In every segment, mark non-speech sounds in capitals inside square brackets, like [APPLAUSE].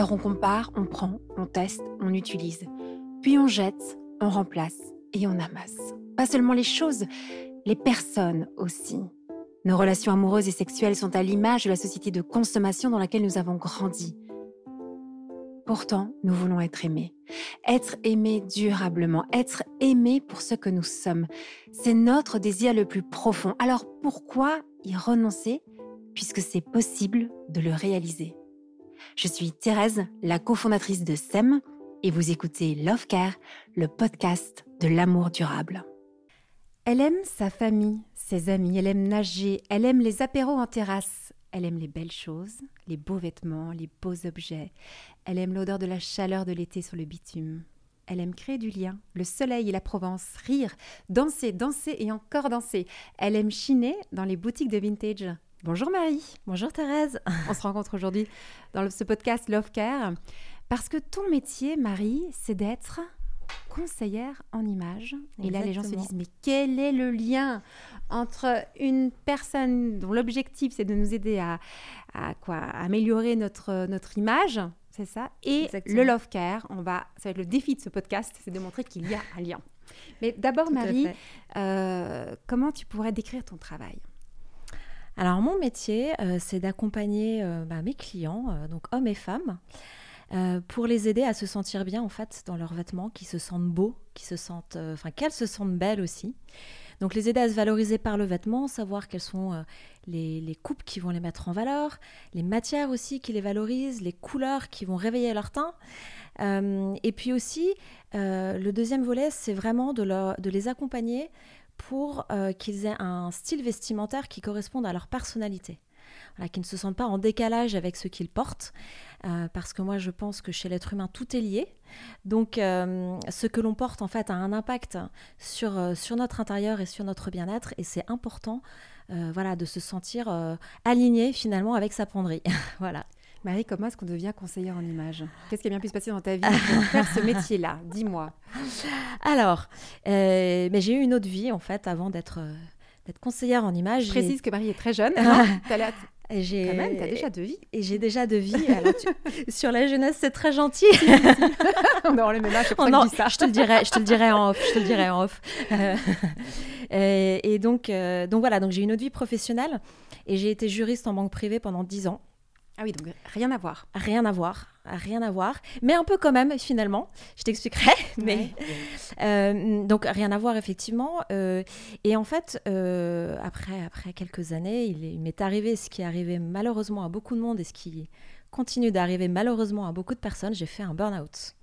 Alors on compare, on prend, on teste, on utilise. Puis on jette, on remplace et on amasse. Pas seulement les choses, les personnes aussi. Nos relations amoureuses et sexuelles sont à l'image de la société de consommation dans laquelle nous avons grandi. Pourtant, nous voulons être aimés. Être aimés durablement, être aimés pour ce que nous sommes. C'est notre désir le plus profond. Alors pourquoi y renoncer puisque c'est possible de le réaliser? Je suis Thérèse, la cofondatrice de SEM, et vous écoutez Love Care, le podcast de l'amour durable. Elle aime sa famille, ses amis, elle aime nager, elle aime les apéros en terrasse, elle aime les belles choses, les beaux vêtements, les beaux objets, elle aime l'odeur de la chaleur de l'été sur le bitume. Elle aime créer du lien, le soleil et la Provence, rire, danser, danser et encore danser. Elle aime chiner dans les boutiques de vintage. Bonjour Marie. Bonjour Thérèse. [LAUGHS] On se rencontre aujourd'hui dans ce podcast Love Care parce que ton métier, Marie, c'est d'être conseillère en images. Et là, les gens se disent, mais quel est le lien entre une personne dont l'objectif, c'est de nous aider à, quoi, améliorer notre, notre image, c'est ça, et le love care on va, Ça va être le défi de ce podcast, c'est de montrer qu'il y a un lien. Mais d'abord, Marie, euh, comment tu pourrais décrire ton travail? Alors mon métier, euh, c'est d'accompagner euh, bah, mes clients, donc hommes et femmes, euh, pour les aider à se sentir bien en fait dans leurs vêtements, qu'ils se sentent beaux, qu'ils se sentent, euh, enfin qu'elles se sentent belles aussi. Donc les aider à se valoriser par le vêtement, savoir quelles sont euh, les, coupes qui vont les mettre en valeur, les matières aussi qui les valorisent, les couleurs qui vont réveiller leur teint. et puis aussi, le deuxième volet, c'est vraiment de, de, les accompagner pour qu'ils aient un style vestimentaire qui corresponde à leur personnalité qui ne se sentent pas en décalage avec ce qu'ils portent, euh, parce que moi je pense que chez l'être humain tout est lié. Donc euh, ce que l'on porte en fait a un impact sur, euh, sur notre intérieur et sur notre bien-être, et c'est important voilà, de se sentir aligné finalement avec sa penderie. [LAUGHS] voilà. Marie, comment est-ce qu'on devient conseillère en image Qu'est-ce qui a bien pu se passer dans ta vie pour faire ce métier-là? Dis-moi. Alors, mais j'ai eu une autre vie en fait avant d'être d'être conseillère en image. Je précise que Marie est très jeune. [LAUGHS] J'ai quand même, as déjà deux vies. Et j'ai déjà deux vies. [LAUGHS] Sur la jeunesse, c'est très gentil. non, les ménages, oh non, ça. Je te le dirai, je te le dirai en off. Je te le dirai en off. Euh, et, donc, euh, donc voilà, donc j'ai une autre vie professionnelle et j'ai été juriste en banque privée pendant dix ans. Ah oui, donc rien à voir. Rien à voir, rien à voir, mais un peu quand même finalement. Je t'expliquerai, [LAUGHS] mais euh, donc rien à voir effectivement. Euh, et en fait, euh, après après quelques années, il, m'est arrivé ce qui est arrivé malheureusement à beaucoup de monde et ce qui continue d'arriver malheureusement à beaucoup de personnes. J'ai fait un burn-out.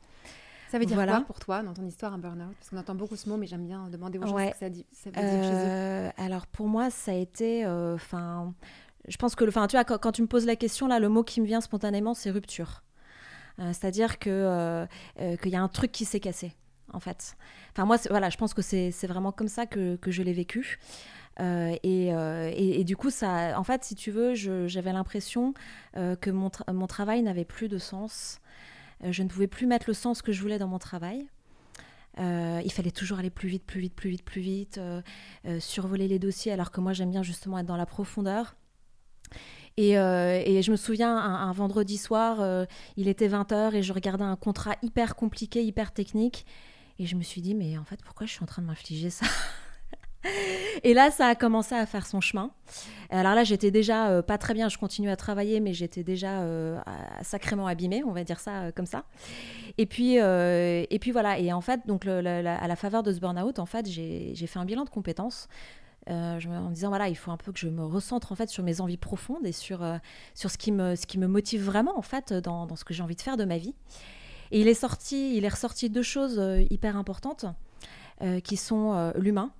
Ça veut dire quoi pour toi dans ton histoire un burn-out? Parce qu'on entend beaucoup ce mot, mais j'aime bien demander aux gens ce que ça, dit, ça veut dire chez eux. Alors pour moi, ça a été, enfin je pense que, enfin, tu vois, quand, tu me poses la question, là, le mot qui me vient spontanément, c'est rupture. Euh, c'est-à-dire que euh, euh, qu'il y a un truc qui s'est cassé, en fait. Enfin, moi, voilà, je pense que c'est vraiment comme ça que, que je l'ai vécu. Et, et, du coup, ça, en fait, si tu veux, j'avais l'impression que mon, mon travail n'avait plus de sens. je ne pouvais plus mettre le sens que je voulais dans mon travail. il fallait toujours aller plus vite, plus vite, plus vite, plus vite, survoler les dossiers, alors que moi j'aime bien justement être dans la profondeur. Euh, et, je me souviens, un, vendredi soir, euh, il était 20h et je regardais un contrat hyper compliqué, hyper technique. Et je me suis dit, mais en fait, pourquoi je suis en train de m'infliger ça [LAUGHS] Et là, ça a commencé à faire son chemin. Alors là, j'étais déjà euh, pas très bien, je continuais à travailler, mais j'étais déjà sacrément abîmée, on va dire ça comme ça. Et puis, et puis voilà, et en fait, donc à la faveur de ce burn-out, en fait, j'ai fait un bilan de compétences euh, en me disant voilà, il faut un peu que je me recentre en fait sur mes envies profondes et sur, euh, sur ce, qui me, ce qui me motive vraiment en fait dans, dans ce que j'ai envie de faire de ma vie. Et il est sorti, il est ressorti deux choses euh, hyper importantes qui sont l'humain.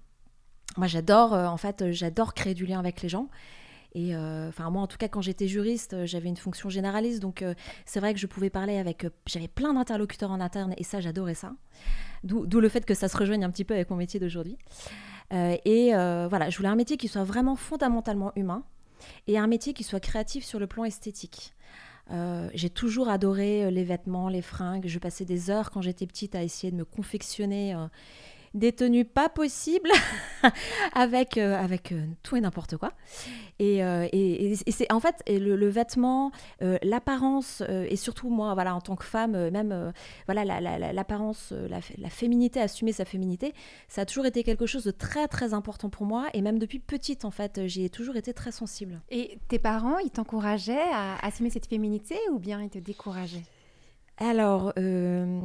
Moi, j'adore en fait, j'adore créer du lien avec les gens. Et moi, en tout cas, quand j'étais juriste, j'avais une fonction généraliste, donc c'est vrai que je pouvais parler avec. j'avais plein d'interlocuteurs en interne, et ça, j'adorais ça. D'où le fait que ça se rejoigne un petit peu avec mon métier d'aujourd'hui. Euh, et euh, voilà, je voulais un métier qui soit vraiment fondamentalement humain et un métier qui soit créatif sur le plan esthétique. Euh, j'ai toujours adoré les vêtements, les fringues. Je passais des heures quand j'étais petite à essayer de me confectionner des tenues pas possibles [LAUGHS] avec, euh, avec euh, tout et n'importe quoi. Et, euh, et, et c'est en fait le, le vêtement, l'apparence et surtout moi, voilà, en tant que femme, même voilà, l'apparence, la, la, la, féminité, assumer sa féminité, ça a toujours été quelque chose de très très important pour moi et même depuis petite en fait, j'ai toujours été très sensible. Et tes parents, ils t'encourageaient à assumer cette féminité ou bien ils te décourageaient? Alors, euh,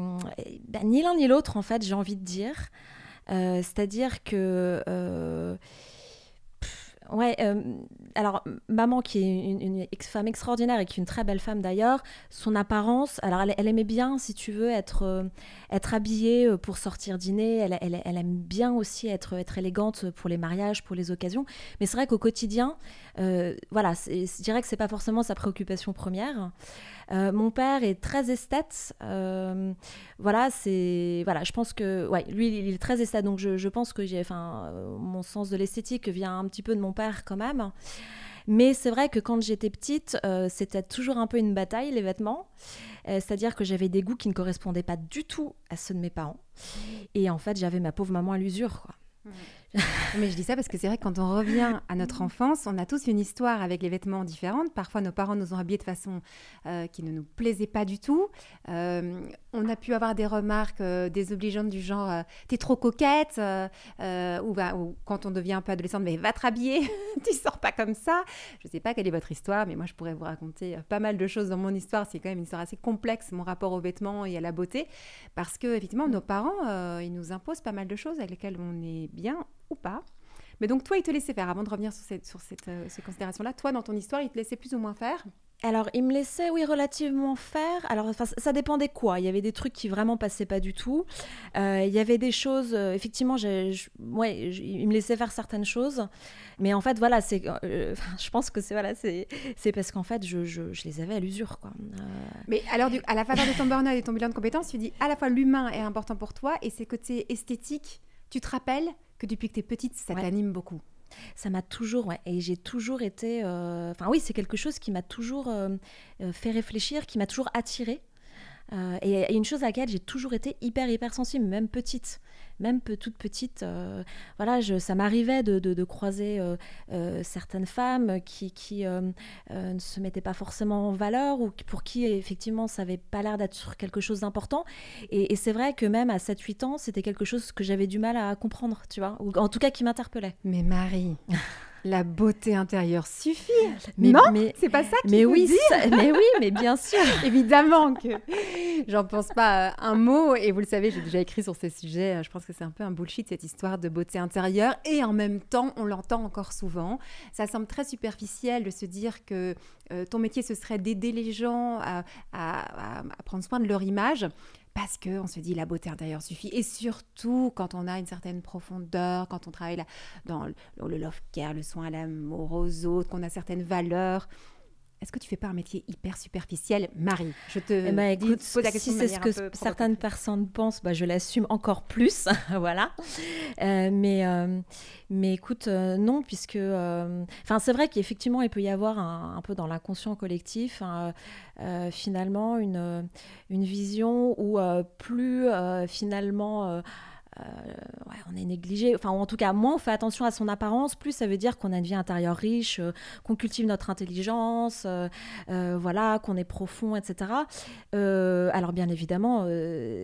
ben, ni l'un ni l'autre, en fait, j'ai envie de dire. Euh, c'est-à-dire que euh, Ouais, euh, alors maman qui est une, femme extraordinaire et qui est une très belle femme d'ailleurs, son apparence, alors elle, aimait bien, si tu veux, être, être habillée pour sortir dîner, elle, aime bien aussi être, être élégante pour les mariages, pour les occasions, mais c'est vrai qu'au quotidien, voilà, je dirais que c'est pas forcément sa préoccupation première. Mon père est très esthète, voilà, c'est, voilà, je pense que, ouais, lui il est très esthète, donc je, je pense que j'ai, enfin, mon sens de l'esthétique vient un petit peu de mon père quand même. Mais c'est vrai que quand j'étais petite, euh, c'était toujours un peu une bataille, les vêtements. Euh, c'est-à-dire que j'avais des goûts qui ne correspondaient pas du tout à ceux de mes parents. Et en fait, j'avais ma pauvre maman à l'usure. Quoi. [LAUGHS] Mais je dis ça parce que c'est vrai que quand on revient à notre enfance, on a tous une histoire avec les vêtements différentes. Parfois, nos parents nous ont habillés de façon euh, qui ne nous plaisait pas du tout. Euh, on a pu avoir des remarques euh, désobligeantes du genre t'es trop coquette ou, bah, ou, quand on devient un peu adolescente, mais va te rhabiller, [LAUGHS] tu sors pas comme ça. Je sais pas quelle est votre histoire, mais moi je pourrais vous raconter pas mal de choses dans mon histoire. C'est quand même une histoire assez complexe, mon rapport aux vêtements et à la beauté, parce que effectivement, nos parents, ils nous imposent pas mal de choses avec lesquelles on est bien ou pas. Mais donc, toi, il te laissait faire, avant de revenir sur, cette, sur cette, euh, ces considérations-là, toi, dans ton histoire, il te laissait plus ou moins faire? Alors, il me laissait, oui, relativement faire. Alors, ça dépendait quoi. Il y avait des trucs qui vraiment passaient pas du tout. Euh, il y avait des choses, euh, effectivement, ouais, il me laissait faire certaines choses. Mais en fait, voilà, c'est, [LAUGHS] je pense que c'est voilà, c'est, parce qu'en fait, je, je, les avais à l'usure, quoi. Mais alors, du, à la faveur de ton burn-out et ton bilan de compétences, tu dis à la fois l'humain est important pour toi et c'est côté esthétique. Tu te rappelles que depuis que tu es petite, ça t'anime beaucoup. Ça m'a toujours, ouais, et j'ai toujours été. Euh, enfin, oui, c'est quelque chose qui m'a toujours euh, euh, fait réfléchir, qui m'a toujours attirée. Et, une chose à laquelle j'ai toujours été hyper, hyper sensible, même petite même toute petite, euh, voilà, je, ça m'arrivait de, de, croiser euh, euh, certaines femmes qui, qui ne se mettaient pas forcément en valeur ou pour qui effectivement ça n'avait pas l'air d'être quelque chose d'important. Et, et c'est vrai que même à 7-8 ans, c'était quelque chose que j'avais du mal à comprendre, tu vois, ou en tout cas qui m'interpellait. Mais Marie La beauté intérieure suffit. Mais, non, mais, c'est pas ça qu'il mais faut oui, dire. mais oui, mais bien sûr. [LAUGHS] Évidemment que j'en pense pas un mot. Et vous le savez, j'ai déjà écrit sur ces sujets. Je pense que c'est un peu un bullshit cette histoire de beauté intérieure. Et en même temps, on l'entend encore souvent. Ça semble très superficiel de se dire que euh, ton métier ce serait d'aider les gens à, à prendre soin de leur image parce qu'on se dit la beauté intérieure suffit. Et surtout quand on a une certaine profondeur, quand on travaille dans le, le love care, le soin à l'amour aux autres, qu'on a certaines valeurs. Est-ce que tu fais pas un métier hyper superficiel, Marie? Je te eh ben, écoute, pose la question si c'est ce que certaines personnes pensent, bah, je l'assume encore plus, [LAUGHS] voilà. Euh, mais euh, mais écoute, euh, non, puisque, enfin, c'est vrai qu'effectivement, il peut y avoir un, peu dans l'inconscient collectif, finalement, une une vision où plus finalement euh, ouais, on est négligé, enfin, en tout cas, moins on fait attention à son apparence, plus ça veut dire qu'on a une vie intérieure riche, euh, qu'on cultive notre intelligence, euh, voilà, qu'on est profond, etc. alors, bien évidemment,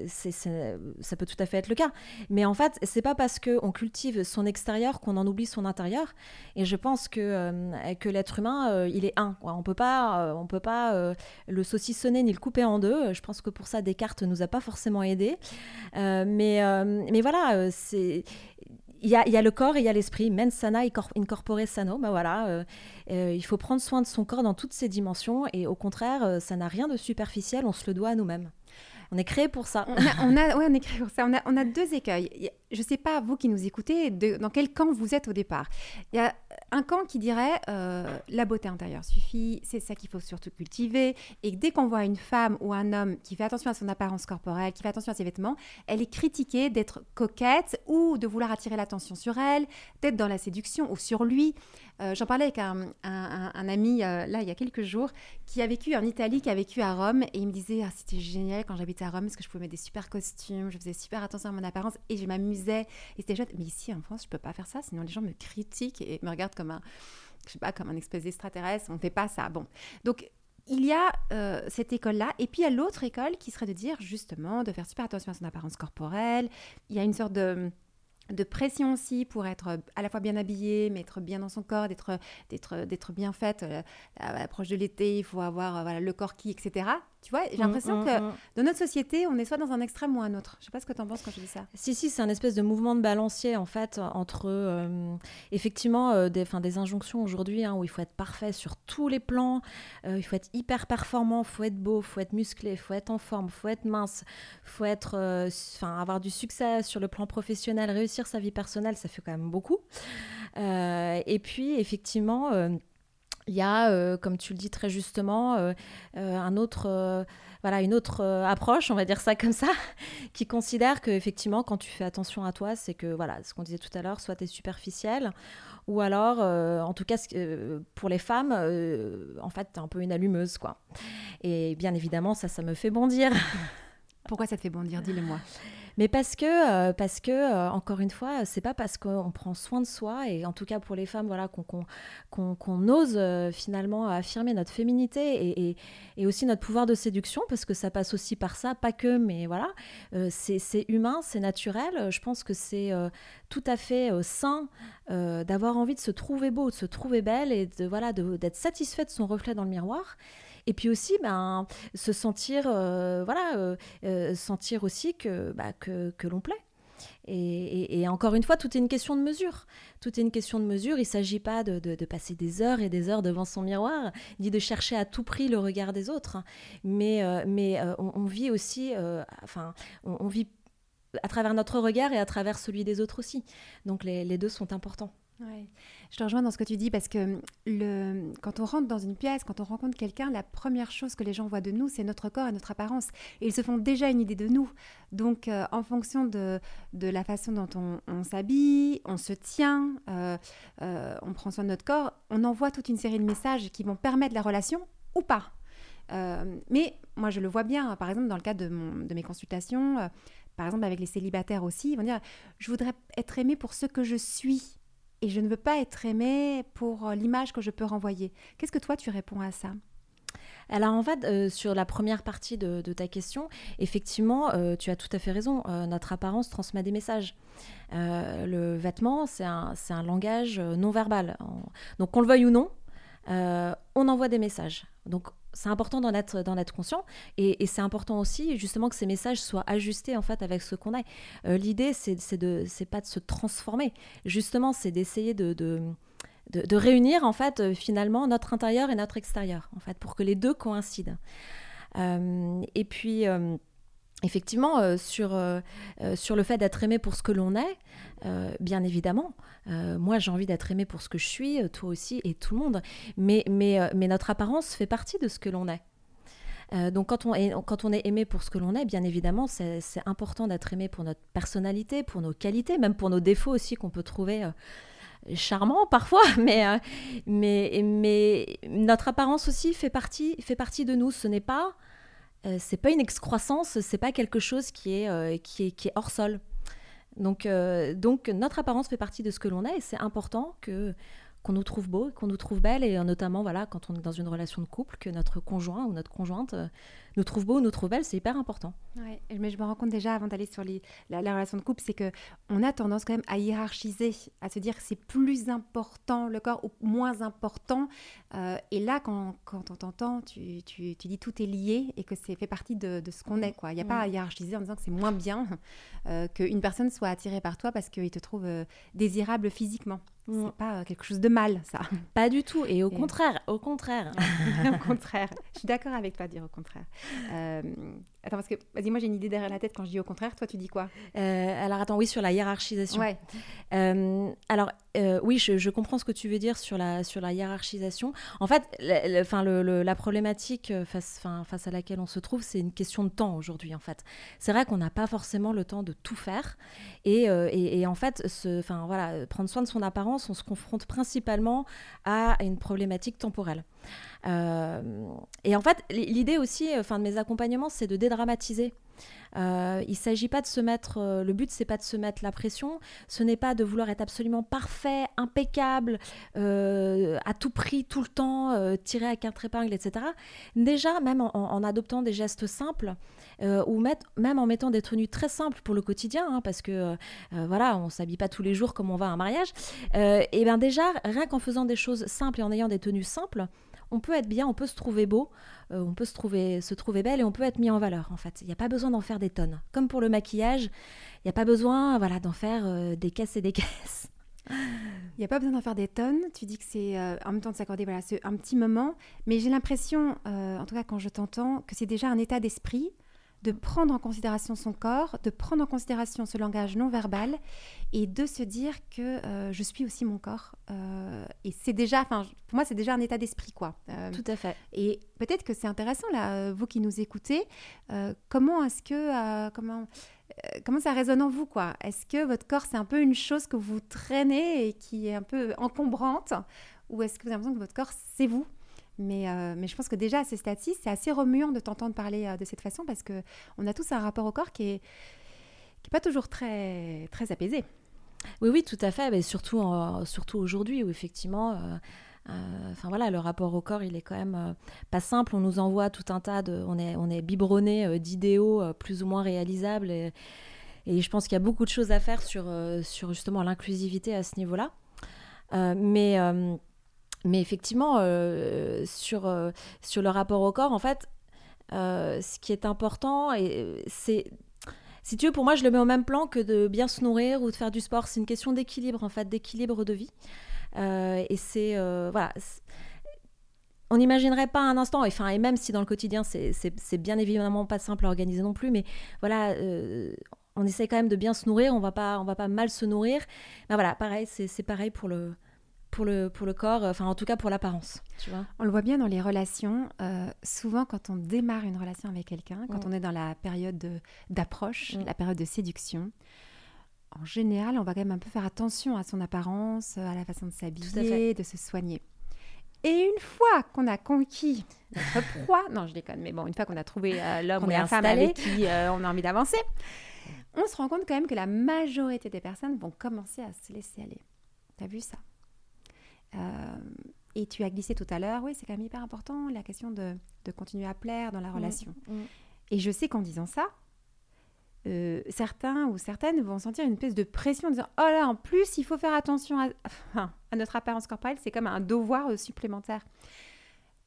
ça peut tout à fait être le cas. Mais en fait, c'est pas parce qu'on cultive son extérieur qu'on en oublie son intérieur. Et je pense que, que l'être humain, il est un. On peut pas, on peut pas le saucissonner ni le couper en deux. Je pense que pour ça, Descartes nous a pas forcément aidés. mais mais voilà, euh, c'est il y, a, il y, a, le corps et il y a l'esprit. Mens sana incorpore sano. Ben voilà, euh, euh, il faut prendre soin de son corps dans toutes ses dimensions. Et au contraire, ça n'a rien de superficiel. On se le doit à nous-mêmes. On est créé pour ça. On a, on est créé pour ça. On a, on a deux écueils. Je ne sais pas, vous qui nous écoutez, dans quel camp vous êtes au départ. Il y a un camp qui dirait euh, la beauté intérieure suffit, c'est ça qu'il faut surtout cultiver. Et dès qu'on voit une femme ou un homme qui fait attention à son apparence corporelle, qui fait attention à ses vêtements, elle est critiquée d'être coquette ou de vouloir attirer l'attention sur elle, d'être dans la séduction ou sur lui. Euh, j'en parlais avec un, ami euh, là il y a quelques jours qui a vécu en Italie, qui a vécu à Rome et il me disait ah, c'était génial quand j'habitais à Rome parce que je pouvais mettre des super costumes, je faisais super attention à mon apparence et je m'amusais. Et c'était chouette. Mais ici, en France, je peux pas faire ça, sinon les gens me critiquent et me regardent comme un, je sais pas, comme un espèce d'extraterrestre. On ne fait pas ça. Bon. Donc, il y a euh, cette école-là, et puis il y a l'autre école qui serait de dire justement de faire super attention à son apparence corporelle. Il y a une sorte de de pression aussi pour être euh, à la fois bien habillé, mais être bien dans son corps, d'être, bien faite. Euh, à l'approche de l'été, il faut avoir voilà, le corps qui, etc. Tu vois, j'ai mm, l'impression mm, que mm. dans notre société, on est soit dans un extrême ou un autre. Je sais pas ce que tu en penses quand je dis ça. Si, si, c'est un espèce de mouvement de balancier, en fait, entre euh, effectivement euh, des, des injonctions aujourd'hui hein, où il faut être parfait sur tous les plans, euh, il faut être hyper performant, il faut être beau, il faut être musclé, il faut être en forme, il faut être mince, il faut être, enfin, avoir du succès sur le plan professionnel, réussir sa vie personnelle, ça fait quand même beaucoup. et puis, effectivement, il y a, euh, comme tu le dis très justement, euh, euh, un autre, voilà, une autre approche, on va dire ça comme ça, [LAUGHS] qui considère que effectivement, quand tu fais attention à toi, c'est que voilà, ce qu'on disait tout à l'heure, soit tu es superficiel, ou alors, en tout cas, pour les femmes, en fait, tu es un peu une allumeuse, quoi. Et bien évidemment, ça, ça me fait bondir. Pourquoi ça te fait bondir? Dis-le-moi. Mais parce que, euh, parce que euh, encore une fois, c'est pas parce qu'on prend soin de soi, et en tout cas pour les femmes, voilà, qu'on ose euh, finalement affirmer notre féminité et, et, aussi notre pouvoir de séduction, parce que ça passe aussi par ça, pas que, mais voilà, c'est humain, c'est naturel. Je pense que c'est tout à fait sain d'avoir envie de se trouver beau, de se trouver belle et de voilà d'être satisfait de son reflet dans le miroir. Et puis aussi, ben, se sentir, euh, voilà, euh, euh, sentir aussi que, bah, que, que l'on plaît. Et, encore une fois, tout est une question de mesure. Tout est une question de mesure. Il ne s'agit pas de, passer des heures et des heures devant son miroir, ni de chercher à tout prix le regard des autres. Mais, mais on, vit aussi, enfin, on, vit à travers notre regard et à travers celui des autres aussi. Donc les deux sont importants. Ouais. Je te rejoins dans ce que tu dis parce que le, quand on rentre dans une pièce, quand on rencontre quelqu'un, la première chose que les gens voient de nous, c'est notre corps et notre apparence. Ils se font déjà une idée de nous. Donc, euh, en fonction de, de, la façon dont on, s'habille, on se tient, euh, euh, on prend soin de notre corps, on envoie toute une série de messages qui vont permettre la relation ou pas. mais moi, je le vois bien, par exemple, dans le cadre de, de mes consultations, par exemple avec les célibataires aussi, ils vont dire, je voudrais être aimé pour ce que je suis et je ne veux pas être aimée pour euh, l'image que je peux renvoyer. Qu'est-ce que toi tu réponds à ça? Alors en fait, euh, sur la première partie de, ta question, effectivement, euh, tu as tout à fait raison. notre apparence transmet des messages. le vêtement, c'est un, un, langage non verbal. Donc qu'on le veuille ou non, on envoie des messages. Donc c'est important d'en être, conscient et, c'est important aussi justement que ces messages soient ajustés en fait avec ce qu'on a. Euh, l'idée c'est, c'est, de, c'est pas de se transformer, justement c'est d'essayer de, de, de, réunir en fait euh, finalement notre intérieur et notre extérieur en fait pour que les deux coïncident. Euh, et puis effectivement, euh, sur, euh, euh, sur le fait d'être aimé pour ce que l'on est, bien évidemment, moi j'ai envie d'être aimé pour ce que je suis, toi aussi et tout le monde, mais, mais, mais notre apparence fait partie de ce que l'on est. donc quand on, est, quand on est aimé pour ce que l'on est, bien évidemment, c'est important d'être aimé pour notre personnalité, pour nos qualités, même pour nos défauts aussi qu'on peut trouver charmants parfois, [LAUGHS] mais, mais, mais notre apparence aussi fait partie, fait partie de nous. Ce n'est pas euh, c'est pas une excroissance, c'est pas quelque chose qui est, euh, qui est, qui est hors sol. Donc, euh, donc notre apparence fait partie de ce que l'on est et c'est important que qu'on nous trouve beau, qu'on nous trouve belle et notamment voilà quand on est dans une relation de couple que notre conjoint ou notre conjointe nous trouve beau, nous trouve belle, c'est hyper important. Ouais, mais je me rends compte déjà avant d'aller sur les, la, relation de couple, c'est que on a tendance quand même à hiérarchiser, à se dire c'est plus important le corps ou moins important. Euh, et là, quand, quand on t'entend, tu, tu, tu, dis tout est lié et que c'est fait partie de, de ce qu'on est. Il n'y a pas à hiérarchiser en disant que c'est moins bien euh, qu'une personne soit attirée par toi parce qu'il te trouve euh, désirable physiquement. C'est pas quelque chose de mal, ça. Pas du tout. Et au contraire, au contraire. [LAUGHS] au contraire. Je suis d'accord avec toi de dire au contraire. Euh, attends, parce que, vas-y, moi j'ai une idée derrière la tête quand je dis au contraire. Toi, tu dis quoi? Euh, Alors, attends, oui, sur la hiérarchisation. Ouais. Euh, alors, oui, je, comprends ce que tu veux dire sur la, sur la hiérarchisation. En fait, le, la problématique face, face à laquelle on se trouve, c'est une question de temps aujourd'hui, en fait. C'est vrai qu'on n'a pas forcément le temps de tout faire. Et, et, et en fait, enfin, voilà, prendre soin de son apparence, on se confronte principalement à une problématique temporelle. Euh, et en fait, l'idée aussi, enfin, de mes accompagnements, c'est de dédramatiser. Euh, il s'agit pas de se mettre, euh, le but c'est pas de se mettre la pression, ce n'est pas de vouloir être absolument parfait, impeccable, euh, à tout prix, tout le temps, tiré à quatre épingles, etc. Déjà, même en, adoptant des gestes simples, ou même en mettant des tenues très simples pour le quotidien, hein, parce que voilà, on s'habille pas tous les jours comme on va à un mariage, et bien déjà, rien qu'en faisant des choses simples et en ayant des tenues simples, on peut être bien, on peut se trouver beau, euh, on peut se trouver, se trouver belle et on peut être mis en valeur en fait. Il n'y a pas besoin d'en faire des tonnes. Comme pour le maquillage, il n'y a pas besoin voilà, d'en faire euh, des caisses et des [LAUGHS] caisses. Il n'y a pas besoin d'en faire des tonnes. Tu dis que c'est euh, en même temps de s'accorder voilà, un petit moment. Mais j'ai l'impression, en tout cas quand je t'entends, que c'est déjà un état d'esprit de prendre en considération son corps, de prendre en considération ce langage non verbal et de se dire que euh, je suis aussi mon corps. Euh, et c'est déjà, enfin, pour moi, c'est déjà un état d'esprit, quoi. Euh, Tout à fait. Et peut-être que c'est intéressant, là, vous qui nous écoutez, comment est-ce que, comment, comment ça résonne en vous, quoi? Est-ce que votre corps, c'est un peu une chose que vous traînez et qui est un peu encombrante? Ou est-ce que vous avez l'impression que votre corps, c'est vous? Mais, euh, mais je pense que déjà à ce stade-ci, c'est assez remuant de t'entendre parler euh, de cette façon parce qu'on a tous un rapport au corps qui n'est qui est pas toujours très, très apaisé. Oui, oui, tout à fait. Mais surtout, surtout aujourd'hui où effectivement. Euh, enfin voilà, le rapport au corps, il est quand même pas simple. On nous envoie tout un tas de, on est, on est biberonné d'idéaux plus ou moins réalisables, et, et je pense qu'il y a beaucoup de choses à faire sur, sur justement l'inclusivité à ce niveau-là. mais mais effectivement, euh, sur, euh, sur le rapport au corps, en fait, euh, ce qui est important, c'est si tu veux, pour moi, je le mets au même plan que de bien se nourrir ou de faire du sport. C'est une question d'équilibre, en fait, d'équilibre de vie. et c'est. voilà. On n'imaginerait pas un instant, et, et même si dans le quotidien, c'est bien évidemment pas simple à organiser non plus, mais voilà. on essaie quand même de bien se nourrir, on va pas, on va pas mal se nourrir. Ben voilà, pareil, c'est pareil pour le, pour le, pour le corps, enfin en tout cas pour l'apparence. Tu vois on le voit bien dans les relations. Euh, souvent, quand on démarre une relation avec quelqu'un, quand on est dans la période d'approche, mm. la période de séduction, en général, on va quand même un peu faire attention à son apparence, à la façon de s'habiller, de se soigner. Et une fois qu'on a conquis notre [LAUGHS] proie, non je déconne, mais bon, une fois qu'on a trouvé euh, l'homme ou la femme avec qui euh, on a envie d'avancer, on se rend compte quand même que la majorité des personnes vont commencer à se laisser aller. T'as vu ça? euh, et tu as glissé tout à l'heure, oui, c'est quand même hyper important, la question de, de continuer à plaire dans la mm, relation. Mm. Et je sais qu'en disant ça, euh, certains ou certaines vont sentir une espèce de pression en disant Oh là, en plus, il faut faire attention à, [LAUGHS] à notre apparence corporelle, c'est comme un devoir euh, supplémentaire.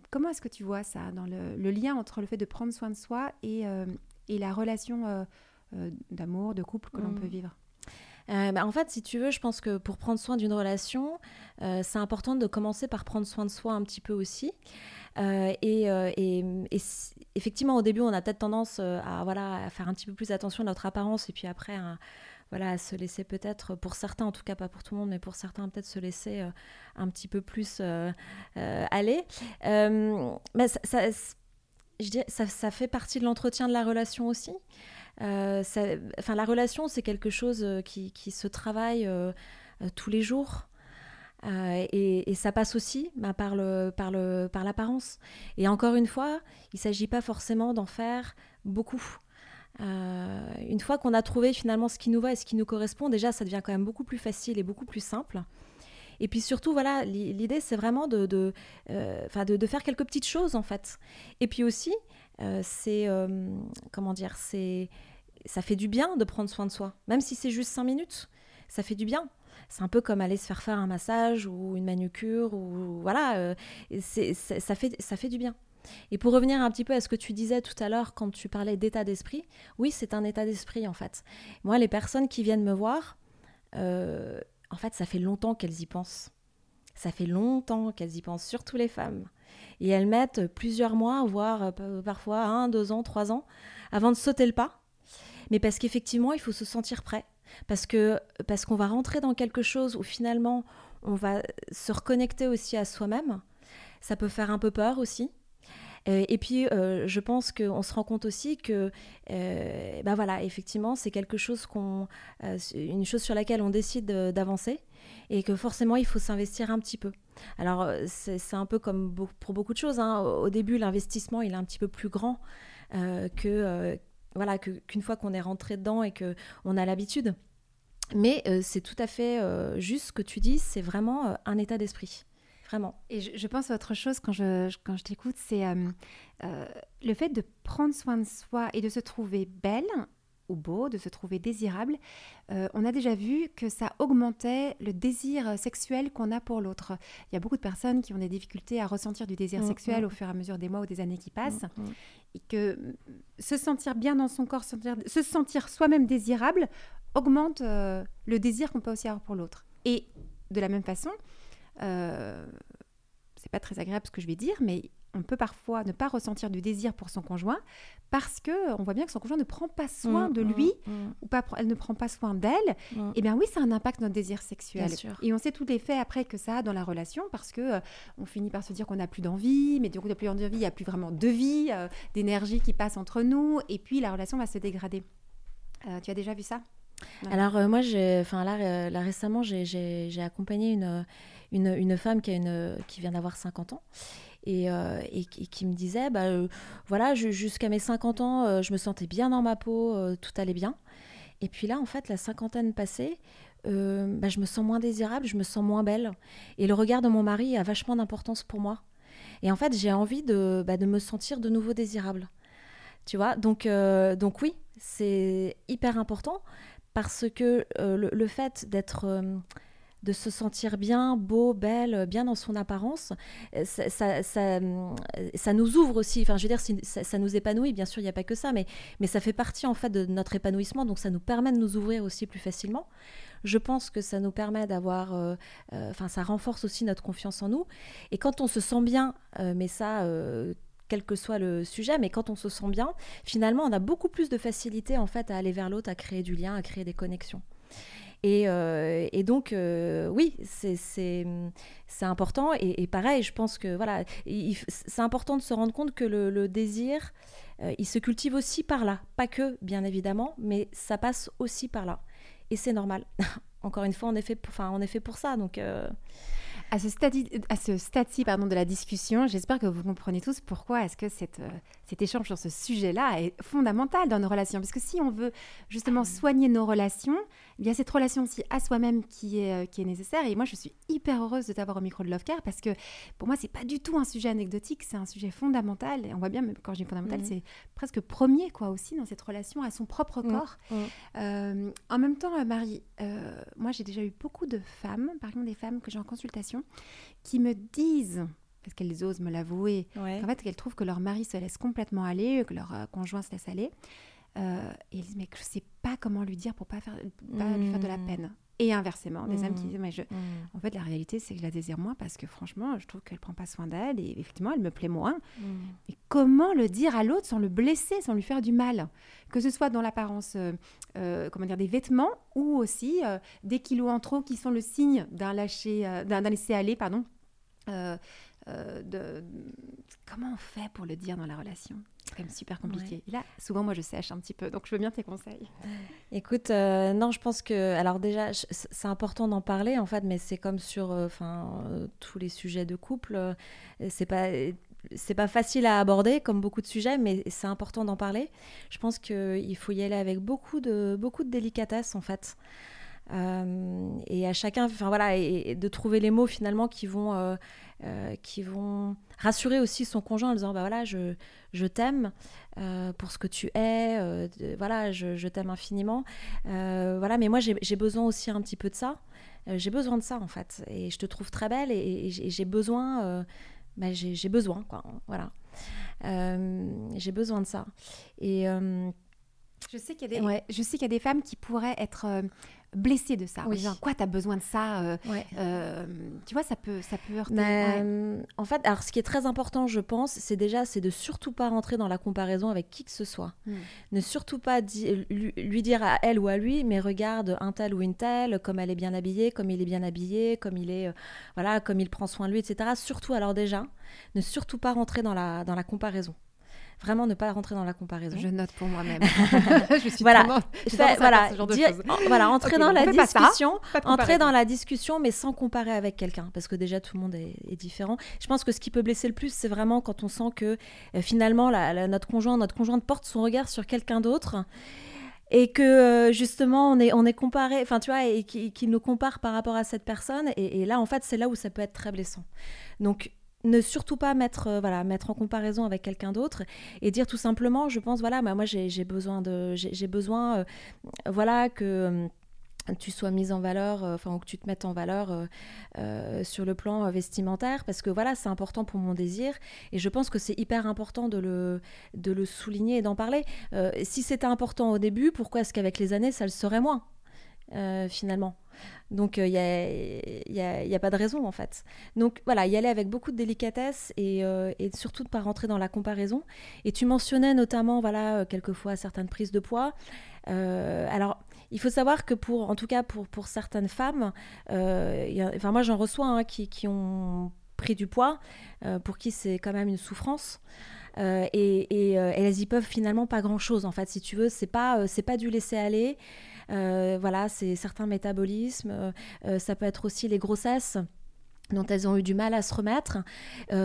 Comment est-ce que tu vois ça dans le, le, lien entre le fait de prendre soin de soi et, et la relation d'amour, de couple que l'on mm. peut vivre? Euh, bah, en fait, si tu veux, je pense que pour prendre soin d'une relation, euh, c'est important de commencer par prendre soin de soi un petit peu aussi. Euh, et, effectivement, au début, on a peut-être tendance à, voilà, à faire un petit peu plus attention à notre apparence et puis après, à, voilà, se laisser peut-être, pour certains, en tout cas pas pour tout le monde, mais pour certains, peut-être se laisser un petit peu plus aller. mais ça, je dirais, ça, fait partie de l'entretien de la relation aussi. Euh, enfin, la relation, c'est quelque chose euh, qui, se travaille euh, tous les jours. et, ça passe aussi bah, par, l'apparence. Et encore une fois, il ne s'agit pas forcément d'en faire beaucoup. une fois qu'on a trouvé finalement ce qui nous va et ce qui nous correspond, déjà, ça devient quand même beaucoup plus facile et beaucoup plus simple. Et puis surtout, voilà, l'idée, c'est vraiment de, de, faire quelques petites choses, en fait. Et puis aussi, c'est, comment dire, c'est ça fait du bien de prendre soin de soi, même si c'est juste cinq minutes, ça fait du bien. C'est un peu comme aller se faire faire un massage ou une manucure ou voilà, euh, ça, fait, ça fait du bien. Et pour revenir un petit peu à ce que tu disais tout à l'heure quand tu parlais d'état d'esprit, oui, c'est un état d'esprit en fait. Moi, les personnes qui viennent me voir, euh, en fait, ça fait longtemps qu'elles y pensent. Ça fait longtemps qu'elles y pensent, surtout les femmes. Et elles mettent plusieurs mois, voire euh, parfois un, deux ans, trois ans, avant de sauter le pas mais parce qu'effectivement, il faut se sentir prêt. Parce que parce qu'on va rentrer dans quelque chose où finalement, on va se reconnecter aussi à soi-même. Ça peut faire un peu peur aussi. Euh, et puis, euh, je pense qu'on se rend compte aussi que, ben voilà, effectivement, c'est quelque chose qu'on, une chose sur laquelle on décide d'avancer, et que forcément, il faut s'investir un petit peu. Alors, c'est un peu comme pour beaucoup de choses. Hein. Au début, l'investissement, il est un petit peu plus grand que voilà, qu'une fois qu'on est rentré dedans et que on a l'habitude. Mais c'est tout à fait juste ce que tu dis, c'est vraiment un état d'esprit. Vraiment. Et je, pense à autre chose quand je, quand je t'écoute, c'est le fait de prendre soin de soi et de se trouver belle beau, de se trouver désirable, euh, on a déjà vu que ça augmentait le désir sexuel qu'on a pour l'autre. Il y a beaucoup de personnes qui ont des difficultés à ressentir du désir mm, sexuel mm. au fur et à mesure des mois ou des années qui passent. Mm, et que se sentir bien dans son corps, se sentir soi-même désirable, augmente euh, le désir qu'on peut aussi avoir pour l'autre. Et de la même façon, euh, c'est pas très agréable ce que je vais dire, mais on peut parfois ne pas ressentir du désir pour son conjoint parce que on voit bien que son conjoint ne prend pas soin mmh, de mmh, lui mmh. ou pas, elle ne prend pas soin d'elle. Et eh bien oui, ça a un impact notre désir sexuel. Et on sait tout l'effet après que ça a dans la relation parce que euh, on finit par se dire qu'on n'a plus d'envie, mais du coup, il n'y a plus d'envie, il n'y a plus vraiment de vie, euh, d'énergie qui passe entre nous, et puis la relation va se dégrader. Euh, tu as déjà vu ça? Alors moi, enfin là, là, récemment, j'ai accompagné une, une, une, femme qui, a une, qui vient d'avoir 50 ans euh, et, qui me disait bah, euh, voilà, jusqu'à mes 50 ans, euh, je me sentais bien dans ma peau, tout allait bien. Et puis là, en fait, la cinquantaine passée, bah, je me sens moins désirable, je me sens moins belle. Et le regard de mon mari a vachement d'importance pour moi. Et en fait, j'ai envie de, bah, de me sentir de nouveau désirable. Tu vois donc, donc oui, c'est hyper important parce que le, fait d'être de se sentir bien, beau, belle, bien dans son apparence, euh, ça, ça, nous ouvre aussi. Enfin, je veux dire, ça, nous épanouit. Bien sûr, il n'y a pas que ça, mais, mais ça fait partie en fait de notre épanouissement. Donc, ça nous permet de nous ouvrir aussi plus facilement. Je pense que ça nous permet d'avoir, euh, euh, enfin, ça renforce aussi notre confiance en nous. Et quand on se sent bien, mais ça quel que soit le sujet, mais quand on se sent bien, finalement, on a beaucoup plus de facilité en fait à aller vers l'autre, à créer du lien, à créer des connexions. Euh, et, donc, euh, oui, c'est important. Et, pareil, je pense que voilà, c'est important de se rendre compte que le, désir, euh, il se cultive aussi par là. Pas que, bien évidemment, mais ça passe aussi par là. Et c'est normal. [LAUGHS] Encore une fois, on est fait pour, pour ça. Donc. À ce stade-ci pardon, de la discussion, j'espère que vous comprenez tous pourquoi est-ce que cette, cet échange sur ce sujet-là est fondamental dans nos relations. Parce que si on veut justement soigner nos relations, il y a cette relation aussi à soi-même qui est, euh, qui est nécessaire. Et moi, je suis hyper heureuse de t'avoir au micro de Love Care parce que pour moi, c'est pas du tout un sujet anecdotique, c'est un sujet fondamental. Et on voit bien, même quand je dis fondamental, mhm. c'est presque premier, quoi, aussi, dans cette relation à son propre mhm. corps. Mhm. Euh, en même temps, euh, Marie, moi, j'ai déjà eu beaucoup de femmes, par exemple des femmes que j'ai en consultation, qui me disent parce qu'elles osent me l'avouer, en fait, qu'elles trouvent que leur mari se laisse complètement aller, que leur conjoint se laisse aller. Euh, et ils disent, mais je ne sais pas comment lui dire pour pas, faire, pas lui faire de la hmm. peine. Et inversement, des hommes qui disent, mais je... Hmm. en fait, la réalité, c'est que je la désire moins parce que franchement, je trouve qu'elle prend pas soin d'elle et effectivement, elle me plaît moins. Hmm. Mais comment le dire à l'autre sans le blesser, sans lui faire du mal? Que ce soit dans l'apparence, euh, euh, comment dire, des vêtements ou aussi des kilos en trop qui sont le signe d'un lâcher, d'un laisser aller, pardon. De... Comment on fait pour le dire dans la relation? C'est quand même super compliqué. là, souvent, moi, je sèche un petit peu, donc je veux bien tes conseils. [LAUGHS] Écoute, euh, non, je pense que, alors déjà, c'est important d'en parler, en fait, mais c'est comme sur, euh, enfin, euh, tous les sujets de couple, c'est pas, c'est pas facile à aborder, comme beaucoup de sujets, mais c'est important d'en parler. Je pense qu'il faut y aller avec beaucoup de, beaucoup de délicatesse, en fait. et à chacun, enfin voilà, et, de trouver les mots finalement qui vont, qui vont rassurer aussi son conjoint en disant bah voilà je, je t'aime euh, pour ce que tu es euh, voilà je, je t'aime infiniment. Euh, voilà mais moi j'ai besoin aussi un petit peu de ça. J'ai besoin de ça en fait. Et je te trouve très belle et, j'ai besoin bah, j'ai besoin quoi voilà. J'ai besoin de ça. Et je sais qu'il y, y, a des femmes qui pourraient être blessé de ça. Oui. quoi, tu as besoin de ça euh, euh, Tu vois, ça peut, ça peut heurter. Euh, en fait, alors, ce qui est très important, je pense, c'est déjà, c'est de surtout pas rentrer dans la comparaison avec qui que ce soit. Hmm. Ne surtout pas lui, dire à elle ou à lui, mais regarde un tel ou une telle, comme elle est bien habillée, comme il est bien habillé, comme il est, voilà, comme il prend soin de lui, etc. Surtout, alors déjà, ne surtout pas rentrer dans la, dans la comparaison Vraiment ne pas rentrer dans la comparaison. Je note pour moi-même. [LAUGHS] je suis voilà, voilà, voilà, entrer dans la discussion, entrer dans la discussion, mais sans comparer avec quelqu'un, parce que déjà tout le monde est, différent. Je pense que ce qui peut blesser le plus, c'est vraiment quand on sent que euh, finalement notre conjoint, notre conjointe porte son regard sur quelqu'un d'autre et que euh, justement on est on est comparé enfin tu vois et qui, nous compare par rapport à cette personne. Et, là en fait c'est là où ça peut être très blessant. Donc ne surtout pas mettre euh, voilà mettre en comparaison avec quelqu'un d'autre et dire tout simplement je pense voilà bah, moi j'ai besoin de j'ai besoin euh, voilà que tu sois mise en valeur, euh, enfin, ou que tu te mettes en valeur euh, euh, sur le plan vestimentaire, parce que voilà, c'est important pour mon désir, et je pense que c'est hyper important de le, de le souligner et d'en parler. si c'était important au début, pourquoi est-ce qu'avec les années, ça le serait moins, finalement donc il n'y a, y a, pas de raison en fait. Donc voilà, y aller avec beaucoup de délicatesse et, et surtout de ne pas rentrer dans la comparaison. Et tu mentionnais notamment voilà quelquefois certaines prises de poids. alors il faut savoir que pour, en tout cas pour, certaines femmes, euh, enfin moi j'en reçois hein, qui, ont pris du poids, euh, pour qui c'est quand même une souffrance. Euh, et, et, elles y peuvent finalement pas grand chose en fait si tu veux c'est pas c'est pas du laisser aller voilà c'est certains métabolismes ça peut être aussi les grossesses dont elles ont eu du mal à se remettre.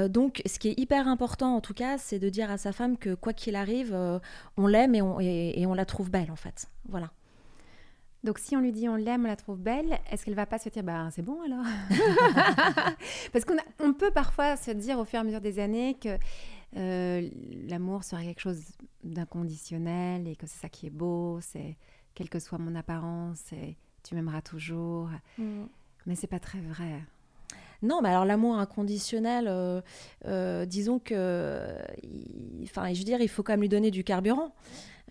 donc, ce qui est hyper important, en tout cas, c'est de dire à sa femme que quoi qu'il arrive, on l'aime et on, et on, la trouve belle, en fait. Voilà. Donc si on lui dit on l'aime, on la trouve belle, est-ce qu'elle va pas se dire bah c'est bon alors [LAUGHS] Parce qu'on on peut parfois se dire au fur et à mesure des années que euh, l'amour serait quelque chose d'inconditionnel et que c'est ça qui est beau, c'est quelle que soit mon apparence, et tu m'aimeras toujours. Mm. Mais c'est pas très vrai. Non, mais alors l'amour inconditionnel, euh, euh, disons que, enfin, je veux dire, il faut quand même lui donner du carburant.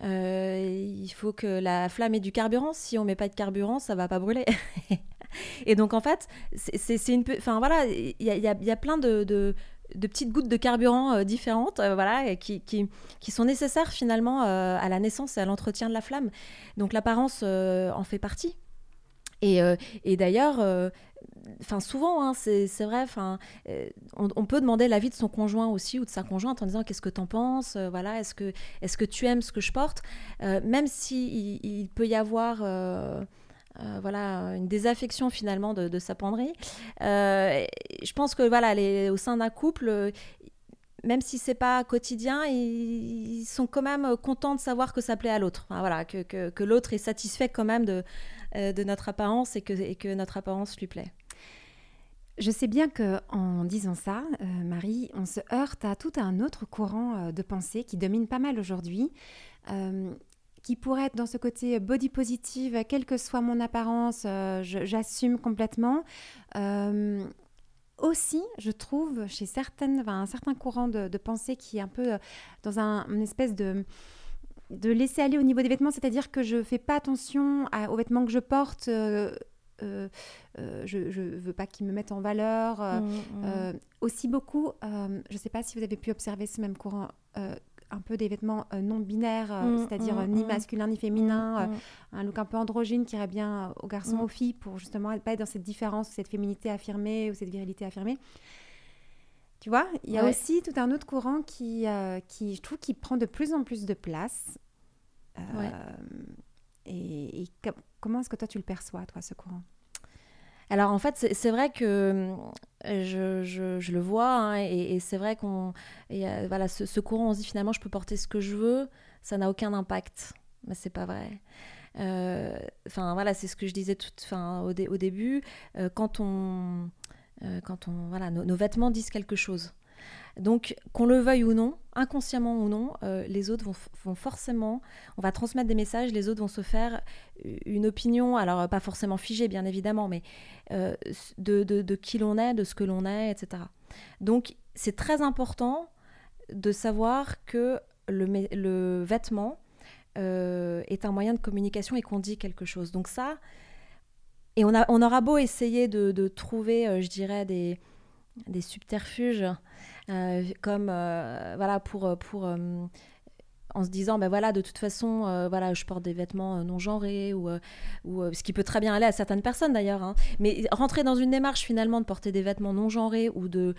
Euh, il faut que la flamme ait du carburant. Si on met pas de carburant, ça va pas brûler. [LAUGHS] et donc en fait, c'est une, enfin voilà, il y a, y a, plein de, de, petites gouttes de carburant euh, différentes, euh, voilà, qui, qui, qui, sont nécessaires finalement à la naissance et à l'entretien de la flamme. Donc l'apparence en fait partie. Et, et d'ailleurs, souvent, hein, c'est vrai, euh, on, peut demander l'avis de son conjoint aussi ou de sa conjointe en disant qu'est-ce que t'en penses, euh, voilà, est-ce que, est que tu aimes ce que je porte, euh, même si il, peut y avoir voilà une désaffection finalement de, sa penderie. je pense que voilà, au sein d'un couple, même si c'est pas quotidien, ils, sont quand même contents de savoir que ça plaît à l'autre. voilà, que, l'autre est satisfait quand même de, notre apparence et que, notre apparence lui plaît. Je sais bien que disant ça, euh, Marie, on se heurte à tout un autre courant euh, de pensée qui domine pas mal aujourd'hui, euh, qui pourrait être dans ce côté body positive, quelle que soit mon apparence, j'assume complètement. aussi, je trouve chez certaines, un certain courant de, pensée qui est un peu dans un, une espèce de de laisser aller au niveau des vêtements, c'est-à-dire que je fais pas attention aux vêtements que je porte euh, euh, je ne veux pas qu'ils me mettent en valeur. Euh, mmh, mmh. aussi beaucoup, je ne sais pas si vous avez pu observer ce même courant un peu des vêtements non binaires, mmh, c'est-à-dire ni masculin ni féminin, un look un peu androgyne qui irait bien aux garçons, aux filles, pour justement pas être dans cette différence, cette féminité affirmée ou cette virilité affirmée. Tu vois, il y a aussi tout un autre courant qui, qui, je trouve, qui prend de plus en plus de place. Et, et Comment est-ce que toi tu le perçois, toi, ce courant? Alors en fait, c'est vrai que euh, je, le vois hein, et, c'est vrai qu'on voilà ce, courant on se dit finalement je peux porter ce que je veux, ça n'a aucun impact, mais c'est pas vrai. Euh, enfin voilà, c'est ce que je disais tout, au, au, début euh, quand on quand on voilà nos, vêtements disent quelque chose. Donc, qu'on le veuille ou non, inconsciemment ou non, euh, les autres vont, forcément, on va transmettre des messages, les autres vont se faire une opinion, alors pas forcément figée bien évidemment, mais euh, de, qui l'on est, de ce que l'on est, etc. Donc, c'est très important de savoir que le, vêtement euh, est un moyen de communication et qu'on dit quelque chose. Donc ça, et on, aura beau essayer de, trouver, je dirais, des, subterfuges euh, comme euh, voilà pour, pour en se disant ben voilà de toute façon euh, voilà je porte des vêtements non genrés ou, ou ce qui peut très bien aller à certaines personnes d'ailleurs hein. mais rentrer dans une démarche finalement de porter des vêtements non genrés ou de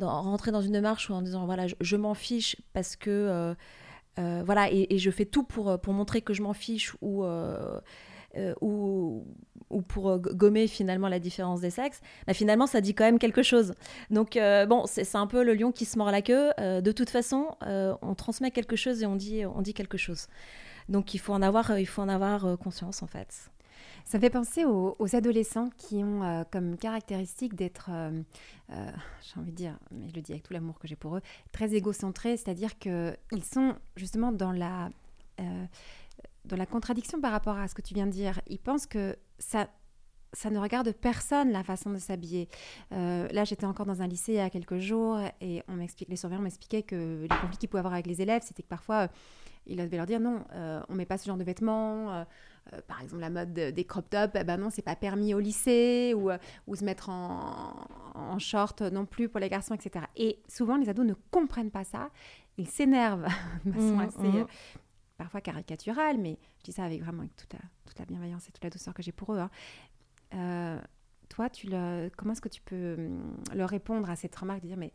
rentrer dans une démarche en disant voilà je, m'en fiche parce que voilà et, et, je fais tout pour pour montrer que je m'en fiche ou euh, ou, ou, pour euh, gommer finalement la différence des sexes, bah, finalement ça dit quand même quelque chose. Donc euh, bon, c'est un peu le lion qui se mord la queue. de toute façon, on transmet quelque chose et on dit, on dit quelque chose. Donc il faut en avoir, il faut en avoir conscience en fait. Ça fait penser aux, adolescents qui ont comme caractéristique d'être, j'ai envie de dire, mais je le dis avec tout l'amour que j'ai pour eux, très égocentrés, c'est-à-dire qu'ils sont justement dans la dans la contradiction par rapport à ce que tu viens de dire. Ils pensent que ça, ça ne regarde personne la façon de s'habiller. Euh, là, j'étais encore dans un lycée il y a quelques jours et on m'explique, les surveillants m'expliquaient que les conflits qu'ils pouvaient avoir avec les élèves, c'était que parfois euh, ils devaient leur dire non, euh, on met pas ce genre de vêtements. par exemple, la mode des crop tops, eh ben non, c'est pas permis au lycée ou, ou se mettre en, en, short non plus pour les garçons, etc. Et souvent, les ados ne comprennent pas ça. Ils s'énervent [LAUGHS] de façon mmh, assez mmh parfois caricatural, mais je dis ça avec vraiment toute, la, toute la bienveillance et toute la douceur que j'ai pour eux. Hein. Euh, toi, tu le, comment est-ce que tu peux hum, leur répondre à cette remarque de dire, mais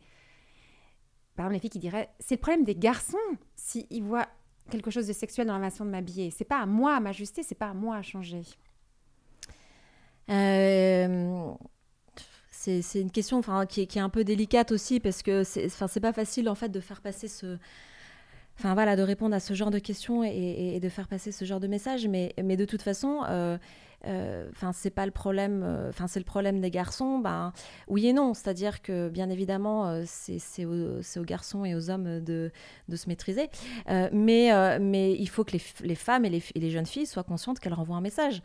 par exemple, les filles qui diraient, c'est le problème des garçons s'ils voient quelque chose de sexuel dans la façon de m'habiller. C'est pas à moi à m'ajuster, c'est pas à moi à changer. Euh, c'est une question enfin, qui, qui, est un peu délicate aussi parce que c'est enfin, pas facile en fait de faire passer ce, enfin voilà, de répondre à ce genre de questions et, de faire passer ce genre de messages. Mais, mais de toute façon, euh, euh, enfin c'est pas le problème, euh, enfin c'est le problème des garçons. Ben oui et non, c'est-à-dire que bien évidemment c'est aux, aux, garçons et aux hommes de, de se maîtriser, mais mais il faut que les, les femmes et les, et les, jeunes filles soient conscientes qu'elles renvoient un message.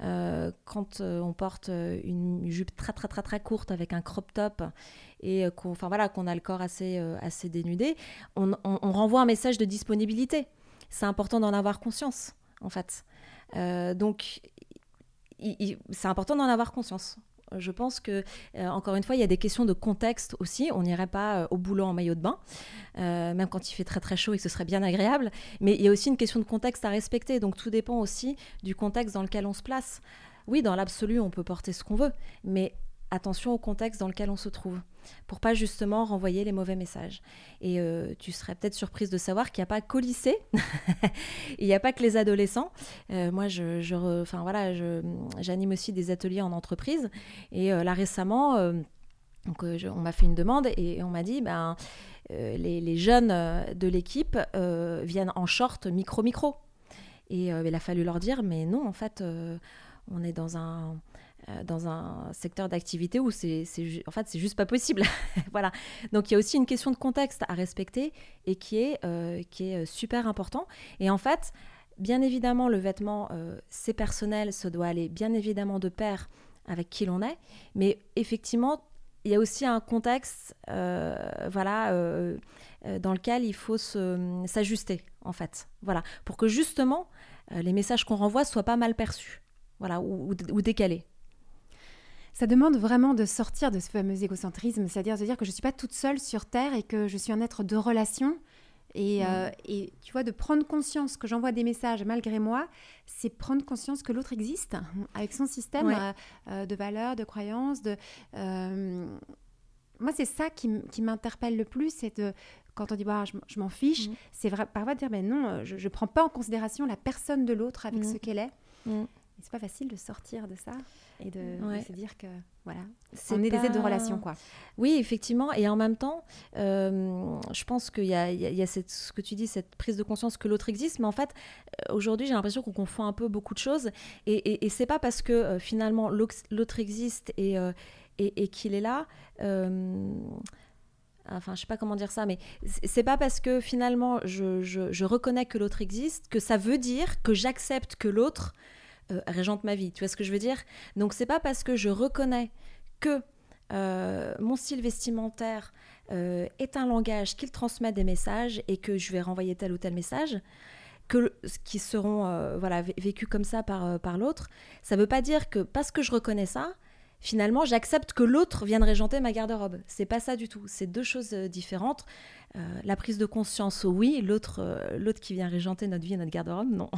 Euh, quand euh, on porte euh, une jupe très très très très courte avec un crop top et qu'on voilà, qu'on a le corps assez, assez dénudé, on, renvoie un message de disponibilité. C'est important d'en avoir conscience, en fait. donc, c'est important d'en avoir conscience. Je pense que, euh, encore une fois, il y a des questions de contexte aussi. On n'irait pas euh, au boulot en maillot de bain, euh, même quand il fait très très chaud et que ce serait bien agréable. Mais il y a aussi une question de contexte à respecter. Donc tout dépend aussi du contexte dans lequel on se place. Oui, dans l'absolu, on peut porter ce qu'on veut, mais attention au contexte dans lequel on se trouve, pour pas justement renvoyer les mauvais messages. Et euh, tu serais peut-être surprise de savoir qu'il n'y a pas qu'au lycée, [LAUGHS] il n'y a pas que les adolescents. Euh, moi, je, enfin voilà, j'anime aussi des ateliers en entreprise, et euh, là récemment, on m'a fait une demande et, on m'a dit, ben, les, jeunes de l'équipe viennent en short micro-micro. Et il a fallu leur dire, mais non, en fait, on est dans un dans un secteur d'activité où c'est, en fait, c'est juste pas possible. [LAUGHS] voilà. Donc il y a aussi une question de contexte à respecter et qui est, euh, qui est euh, super important. Et en fait, bien évidemment, le vêtement, c'est personnel, ça doit aller bien évidemment de pair avec qui l'on est. Mais effectivement, il y a aussi un contexte, voilà, dans lequel il faut s'ajuster, en fait. Voilà, pour que justement les messages qu'on renvoie soient pas mal perçus, voilà, ou décalés ça demande vraiment de sortir de ce fameux égocentrisme, c'est-à-dire de dire que je ne suis pas toute seule sur Terre et que je suis un être de relation. Et, mm. euh, et tu vois, de prendre conscience que j'envoie des messages malgré moi, c'est prendre conscience que l'autre existe [LAUGHS] avec son système euh, euh, de valeurs, de croyances. De, moi, c'est ça qui, m'interpelle le plus, c'est de, quand on dit bah, je, m'en fiche, mm. c'est vrai, parfois de dire mais non, je ne prends pas en considération la personne de l'autre avec mm. ce qu'elle est. C'est pas facile de sortir de ça et de, se dire que voilà, on est des aides de relation quoi. Oui, effectivement, et en même temps, euh, je pense qu'il y a, il y a cette, ce que tu dis, cette prise de conscience que l'autre existe, mais en fait, euh, aujourd'hui, j'ai l'impression qu'on confond un peu beaucoup de choses, et, et, et c'est pas parce que euh, finalement l'autre existe et, et, qu'il est là. Enfin, je sais pas comment dire ça, mais c'est pas parce que finalement je, je, je reconnais que l'autre existe que ça veut dire que j'accepte que l'autre euh, régente ma vie. Tu vois ce que je veux dire? Donc c'est pas parce que je reconnais que euh, mon style vestimentaire euh, est un langage qu'il transmet des messages et que je vais renvoyer tel ou tel message que qui seront voilà vécus comme ça par par l'autre. Ça veut pas dire que parce que je reconnais ça finalement, j'accepte que l'autre vienne régenter ma garde-robe. C'est pas ça du tout. C'est deux choses différentes. La prise de conscience, oui. L'autre, l'autre qui vient régenter notre vie et notre garde-robe, non.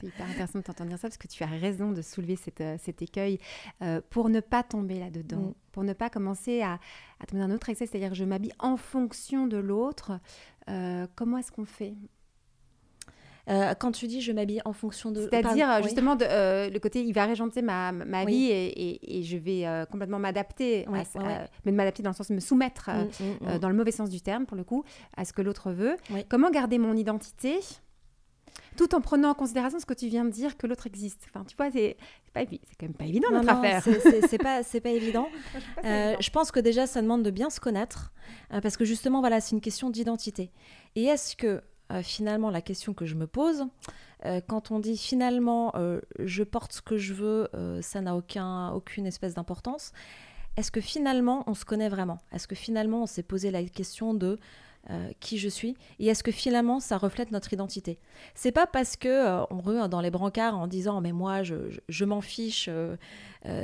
C'est hyper intéressant de t'entendre dire ça parce que tu as raison de soulever cet écueil pour ne pas tomber là-dedans, mm. pour ne pas commencer à, à tomber dans un autre excès, c'est-à-dire je m'habille en fonction de l'autre. comment est-ce qu'on fait? Euh, quand tu dis je m'habille en fonction de. C'est-à-dire justement de, euh, le côté il va régenter ma, ma vie et, et, je vais euh, complètement m'adapter, mais m'adapter dans le sens de me soumettre, mm, mm, mm. dans le mauvais sens du terme pour le coup, à ce que l'autre veut. Comment garder mon identité? Tout en prenant en considération ce que tu viens de dire, que l'autre existe. Enfin, tu vois, c'est quand même pas évident notre non, affaire. C'est pas, pas évident. je pense que déjà, ça demande de bien se connaître, parce que justement, voilà, c'est une question d'identité. Et est-ce que euh, finalement la question que je me pose. Euh, quand on dit finalement euh, je porte ce que je veux, ça n'a aucun, aucune espèce d'importance. Est-ce que finalement on se connaît vraiment? Est-ce que finalement on s'est posé la question de qui je suis et est-ce que finalement ça reflète notre identité C'est pas parce que on rue dans les brancards en disant mais moi je, m'en fiche,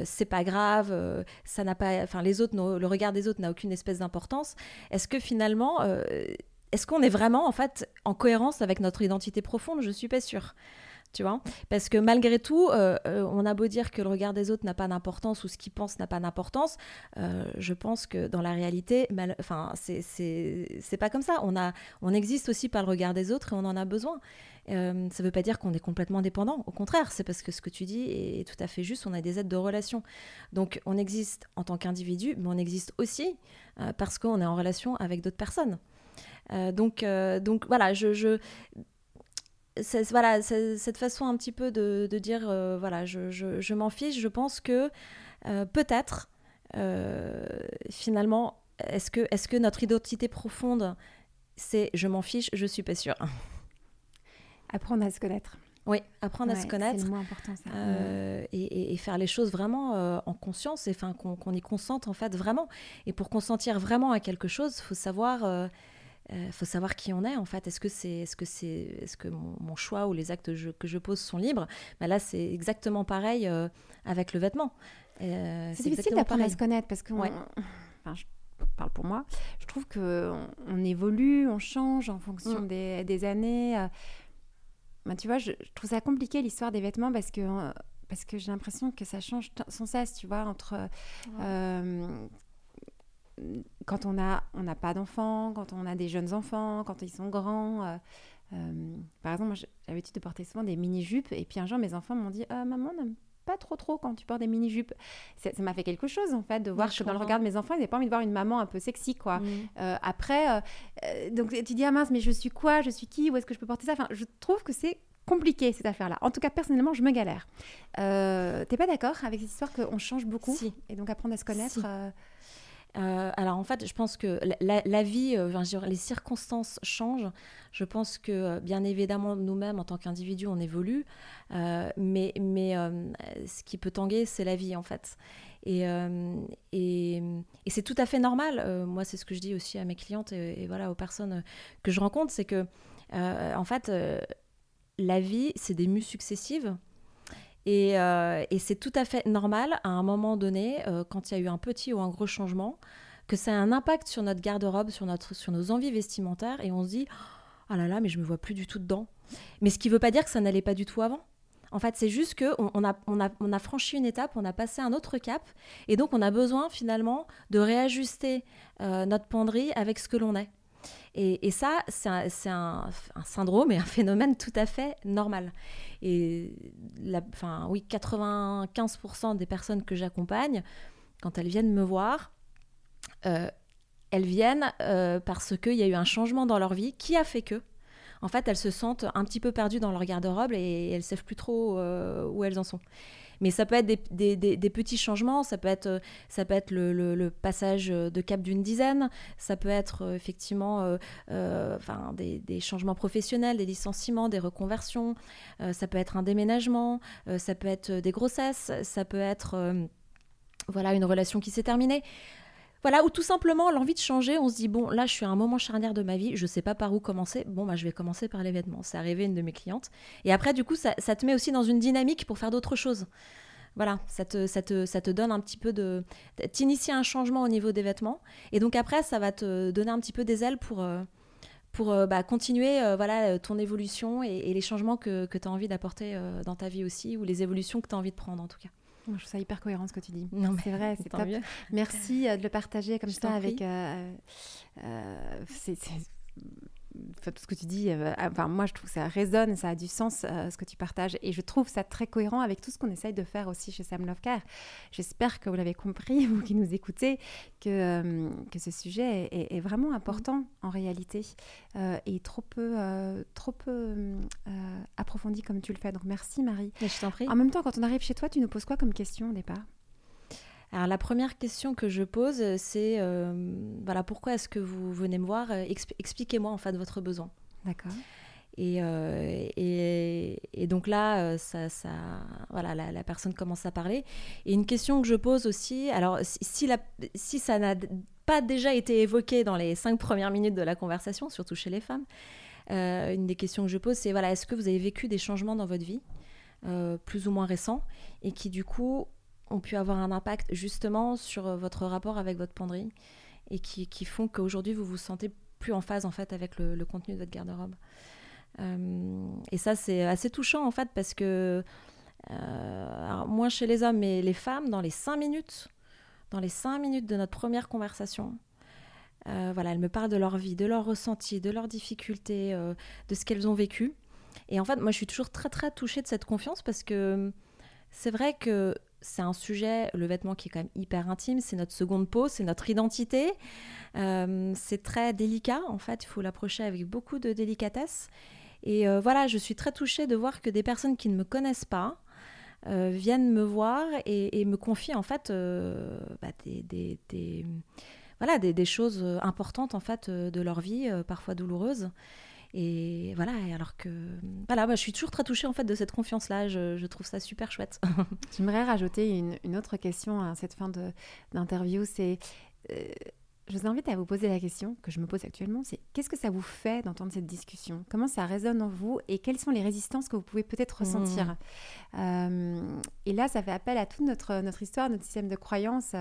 c'est pas grave, ça n'a pas, enfin les autres, le regard des autres n'a aucune espèce d'importance. Est-ce que finalement est-ce qu'on est vraiment en fait en cohérence avec notre identité profonde? Je suis pas sûre. Tu vois Parce que malgré tout, euh, euh, on a beau dire que le regard des autres n'a pas d'importance ou ce qu'ils pensent n'a pas d'importance, euh, je pense que dans la réalité, enfin, c'est pas comme ça. On, a, on existe aussi par le regard des autres et on en a besoin. ça ne veut pas dire qu'on est complètement dépendant. Au contraire, c'est parce que ce que tu dis est tout à fait juste. On a des aides de relation. Donc, on existe en tant qu'individu, mais on existe aussi parce qu'on est en relation avec d'autres personnes. Donc, donc voilà, je voilà, cette façon un petit peu de, de dire, euh, voilà, je, je, je m'en fiche, je pense que peut-être, finalement, est-ce que, est que notre identité profonde, c'est je m'en fiche, je suis pas sûre? Apprendre à se connaître. Oui, apprendre à se connaître. C'est le moins important, ça. et, et, faire les choses vraiment en conscience, et enfin qu'on y consente en fait vraiment. Et pour consentir vraiment à quelque chose, il faut savoir il euh, faut savoir qui on est en fait. Est-ce que c'est, est-ce que c'est, est-ce que mon, choix ou les actes que je pose sont libres? Ben Là, c'est exactement pareil euh, avec le vêtement. Euh, c'est, difficile d'apprendre à se connaître parce que, enfin, je parle pour moi, je trouve que on, évolue, on change en fonction mm. des, des, années. Ben, tu vois, je, trouve ça compliqué l'histoire des vêtements parce que parce que j'ai l'impression que ça change sans cesse, tu vois, entre quand on a on n'a pas d'enfants, quand on a des jeunes enfants, quand ils sont grands. Euh, euh, par exemple, j'ai l'habitude de porter souvent des mini-jupes. Et puis un jour, mes enfants m'ont dit ah, Maman, n'aime pas trop trop quand tu portes des mini-jupes. Ça m'a fait quelque chose, en fait, de voir que dans le regard de mes enfants, ils n'avaient pas envie de voir une maman un peu sexy, quoi. Mmh. Euh, après, donc tu dis Ah mince, mais je suis quoi? Je suis qui? Où est-ce que je peux porter ça? Enfin, je trouve que c'est compliqué cette affaire-là. En tout cas, personnellement, je me galère. T'es pas d'accord avec cette histoire qu'on change beaucoup si. Et donc apprendre à se connaître euh, alors en fait, je pense que la, vie, euh, les circonstances changent. Je pense que euh, bien évidemment, nous-mêmes, en tant qu'individus, on évolue. mais mais ce qui peut tanguer, c'est la vie en fait. Et, et, c'est tout à fait normal. moi, c'est ce que je dis aussi à mes clientes et, voilà aux personnes que je rencontre, c'est que en fait, la vie, c'est des mues successives. Euh, et, c'est tout à fait normal à un moment donné, euh, quand il y a eu un petit ou un gros changement, que ça ait un impact sur notre garde-robe, sur, sur nos envies vestimentaires, et on se dit Ah là là, mais je me vois plus du tout dedans. Mais ce qui ne veut pas dire que ça n'allait pas du tout avant. En fait, c'est juste qu'on on a, on a, on a, franchi une étape, on a passé un autre cap, et donc on a besoin finalement de réajuster euh, notre penderie avec ce que l'on est. Et, ça, c'est un, syndrome et un phénomène tout à fait normal. Et oui, 95% des personnes que j'accompagne, quand elles viennent me voir, euh, elles viennent euh, parce qu'il y a eu un changement dans leur vie qui a fait que, en fait, elles se sentent un petit peu perdues dans leur garde-robe et elles ne savent plus trop euh, où elles en sont. Mais ça peut être des, petits changements, ça peut être, le, passage de cap d'une dizaine, ça peut être euh, effectivement euh, euh, des, changements professionnels, des licenciements, des reconversions, ça peut être un déménagement, ça peut être des grossesses, ça peut être voilà, une relation qui s'est terminée. Voilà, ou tout simplement l'envie de changer, on se dit, bon, là, je suis à un moment charnière de ma vie, je sais pas par où commencer, bon, bah, je vais commencer par l'événement. C'est arrivé une de mes clientes. Et après, du coup, ça, te met aussi dans une dynamique pour faire d'autres choses. voilà, ça te, ça, te, ça te donne un petit peu de... T'inities un changement au niveau des vêtements. Et donc après, ça va te donner un petit peu des ailes pour, euh, pour euh, bah, continuer euh, voilà, ton évolution et, les changements que, que tu as envie d'apporter dans ta vie aussi, ou les évolutions que tu as envie de prendre en tout cas. Je trouve ça hyper cohérent ce que tu dis. Non, c'est vrai, [LAUGHS] c'est top. Merci de le partager comme ça avec. c'est tout ce que tu dis, euh, enfin, moi je trouve que ça résonne, ça a du sens euh, ce que tu partages et je trouve ça très cohérent avec tout ce qu'on essaye de faire aussi chez Sam Love Care. J'espère que vous l'avez compris, [LAUGHS] vous qui nous écoutez, que, euh, que ce sujet est, vraiment important en réalité et trop peu, trop peu approfondi comme tu le fais. Donc merci Marie. je t'en prie. En même temps, quand on arrive chez toi, tu nous poses quoi comme question au départ? Alors la première question que je pose, c'est euh, voilà pourquoi est-ce que vous venez me voir Expliquez-moi en fait votre besoin. D'accord. Et, euh, et, donc là, euh, ça, ça voilà, la, personne commence à parler. Et une question que je pose aussi, alors si, la, si ça n'a pas déjà été évoqué dans les cinq premières minutes de la conversation, surtout chez les femmes, une des questions que je pose, c'est voilà, est-ce que vous avez vécu des changements dans votre vie, plus ou moins récents, et qui du coup ont pu avoir un impact justement sur euh, votre rapport avec votre penderie et qui, font qu'aujourd'hui vous vous sentez plus en phase en fait avec le, contenu de votre garde-robe. Euh, et ça c'est assez touchant en fait parce que euh, moins chez les hommes mais les femmes dans les cinq minutes, dans les cinq minutes de notre première conversation, voilà, elles me parlent de leur vie, de leurs ressentis, de leurs difficultés, de ce qu'elles ont vécu. Et en fait, moi, je suis toujours très, très touchée de cette confiance parce que c'est vrai que c'est un sujet, le vêtement qui est quand même hyper intime, c'est notre seconde peau, c'est notre identité. Euh, c'est très délicat, en fait, il faut l'approcher avec beaucoup de délicatesse. Et euh, voilà, je suis très touchée de voir que des personnes qui ne me connaissent pas euh, viennent me voir et, me confient en fait bah, des, voilà, des, choses importantes en fait de leur vie, parfois douloureuses. Et voilà, alors que voilà, moi, je suis toujours très touchée en fait de cette confiance-là. Je, trouve ça super chouette. [LAUGHS] J'aimerais rajouter une, autre question à cette fin d'interview. C'est, euh, je vous invite à vous poser la question que je me pose actuellement. C'est qu'est-ce que ça vous fait d'entendre cette discussion? Comment ça résonne en vous Et quelles sont les résistances que vous pouvez peut-être ressentir? Mmh. euh, Et là, ça fait appel à toute notre notre histoire, notre système de croyances.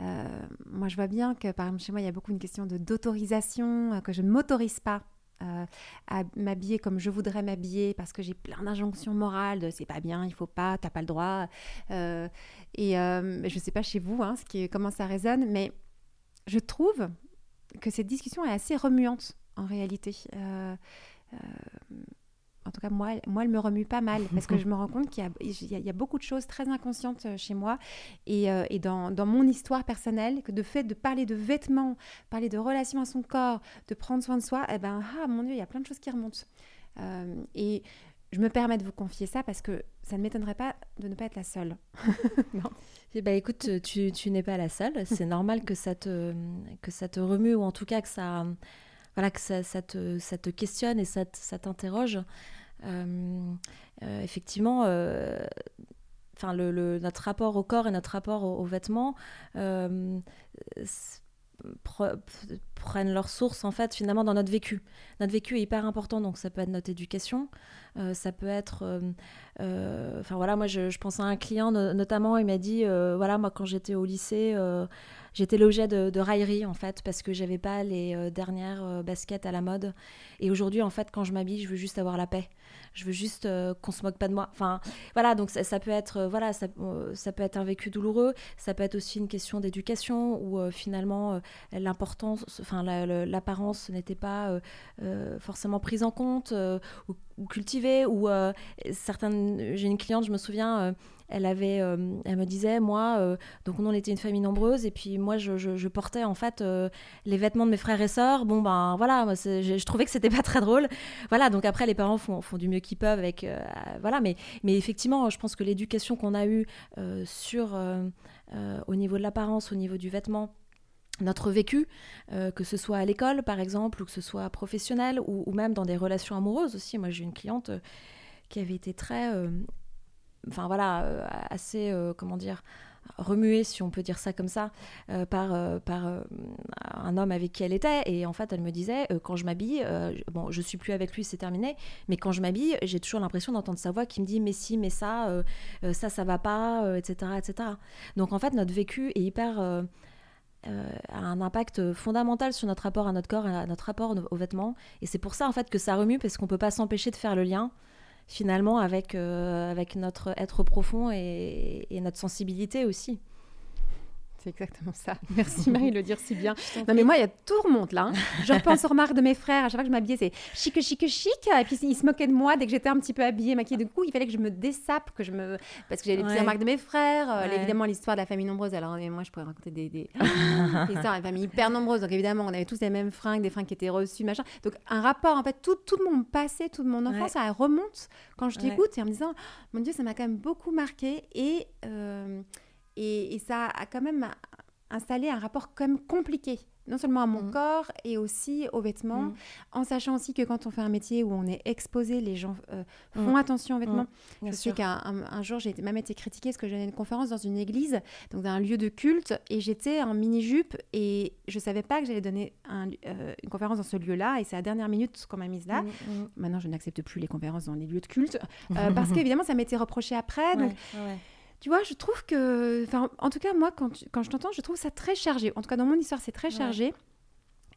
Euh, moi, je vois bien que par exemple chez moi, il y a beaucoup une question de d'autorisation, que je ne m'autorise pas euh, à m'habiller comme je voudrais m'habiller parce que j'ai plein d'injonctions morales de c'est pas bien, il faut pas, t'as pas le droit. Euh, et euh, je sais pas chez vous hein, ce qui, comment ça résonne, mais je trouve que cette discussion est assez remuante en réalité en tout cas moi, moi, elle me remue pas mal parce que [LAUGHS] je me rends compte qu'il y, a, beaucoup de choses très inconscientes euh, chez moi et, euh, dans, mon histoire personnelle que de fait de parler de vêtements, parler de relations à son corps, de prendre soin de soi, eh ben ah mon dieu, il y a plein de choses qui remontent. Euh, et je me permets de vous confier ça parce que ça ne m'étonnerait pas de ne pas être la seule. [LAUGHS] non. Eh ben, écoute, tu, tu n'es pas la seule. C'est [LAUGHS] normal que ça, te, que ça te remue ou en tout cas que ça, voilà, que ça, ça, te, questionne et ça, ça t'interroge. Euh, euh, effectivement, euh, enfin notre rapport au corps et notre rapport aux, vêtements prennent leur source en fait finalement dans notre vécu. Notre vécu est hyper important, donc ça peut être notre éducation, ça peut être, enfin voilà, moi je, pense à un client notamment, il m'a dit, voilà moi quand j'étais au lycée, j'étais l'objet de, raillerie en fait parce que j'avais pas les dernières baskets à la mode, et aujourd'hui en fait quand je m'habille, je veux juste avoir la paix. Je veux juste euh, qu'on se moque pas de moi. Enfin, voilà, donc ça, peut être, euh, voilà, ça, euh, ça, peut être un vécu douloureux, ça peut être aussi une question d'éducation où finalement l'importance, enfin l'apparence n'était pas forcément prise en compte ou cultivée. Ou certaines, j'ai une cliente, je me souviens elle avait, euh, elle me disait, moi, euh, donc nous on était une famille nombreuse et puis moi je, portais en fait euh, les vêtements de mes frères et sœurs. Bon ben voilà, moi, je, trouvais que c'était [LAUGHS] pas très drôle. Voilà, donc après les parents font, font du mieux qu'ils peuvent avec, voilà, mais, mais effectivement, je pense que l'éducation qu'on a eue sur, au niveau de l'apparence, au niveau du vêtement, notre vécu, que ce soit à l'école par exemple, ou que ce soit professionnel, ou, même dans des relations amoureuses aussi. Moi j'ai une cliente qui avait été très enfin voilà, euh, assez, euh, comment dire, remuée, si on peut dire ça comme ça, euh, par, euh, par euh, un homme avec qui elle était. Et en fait, elle me disait, quand je m'habille, bon, je suis plus avec lui, c'est terminé, mais quand je m'habille, j'ai toujours l'impression d'entendre sa voix qui me dit, mais si, mais ça, ça, ça va pas, etc., etc. Donc en fait, notre vécu est hyper... a un impact fondamental sur notre rapport à notre corps, à notre rapport aux vêtements. Et c'est pour ça en fait que ça remue parce qu'on peut pas s'empêcher de faire le lien finalement avec, euh, avec notre être profond et notre sensibilité aussi. C'est exactement ça. [LAUGHS] Merci Marie de le dire si bien. Non mais moi, il y a tout remonte là. Hein. Je repense aux remarques de mes frères. À chaque fois que je m'habillais, c'est chic, chic, chic. Et puis ils se moquaient de moi dès que j'étais un petit peu habillée, maquillée. Du coup, il fallait que je me dessape, que je me... parce que j'avais les petites remarques de mes frères. Euh, évidemment, l'histoire de la famille nombreuse. Alors moi, je pourrais raconter des, des... histoires de famille hyper nombreuses. Donc évidemment, on avait tous les mêmes fringues, des fringues qui étaient reçues, machin. Donc un rapport, en fait, tout, tout mon passé, toute mon enfance, ça remonte quand je t'écoute et en me disant, mon Dieu, ça m'a quand même beaucoup marqué et... Euh, et, et, ça a quand même installer un rapport quand même compliqué non seulement à mon mm. corps et aussi aux vêtements, mm. en sachant aussi que quand on fait un métier où on est exposé, les gens euh, font mm. attention aux vêtements. Je sais qu'un un, jour, j'ai même été critiquée parce que j'avais une conférence dans une église, donc dans un lieu de culte, et j'étais en mini-jupe et je savais pas que j'allais donner euh, une conférence dans ce lieu-là, et c'est à la dernière minute qu'on m'a mise là. Maintenant, je n'accepte plus les conférences dans les lieux de culte, euh, [LAUGHS] parce qu'évidemment, ça m'était reproché après. Donc, tu vois, je trouve que, en tout cas, moi, quand, quand je t'entends, je trouve ça très chargé. En tout cas, dans mon histoire, c'est très chargé.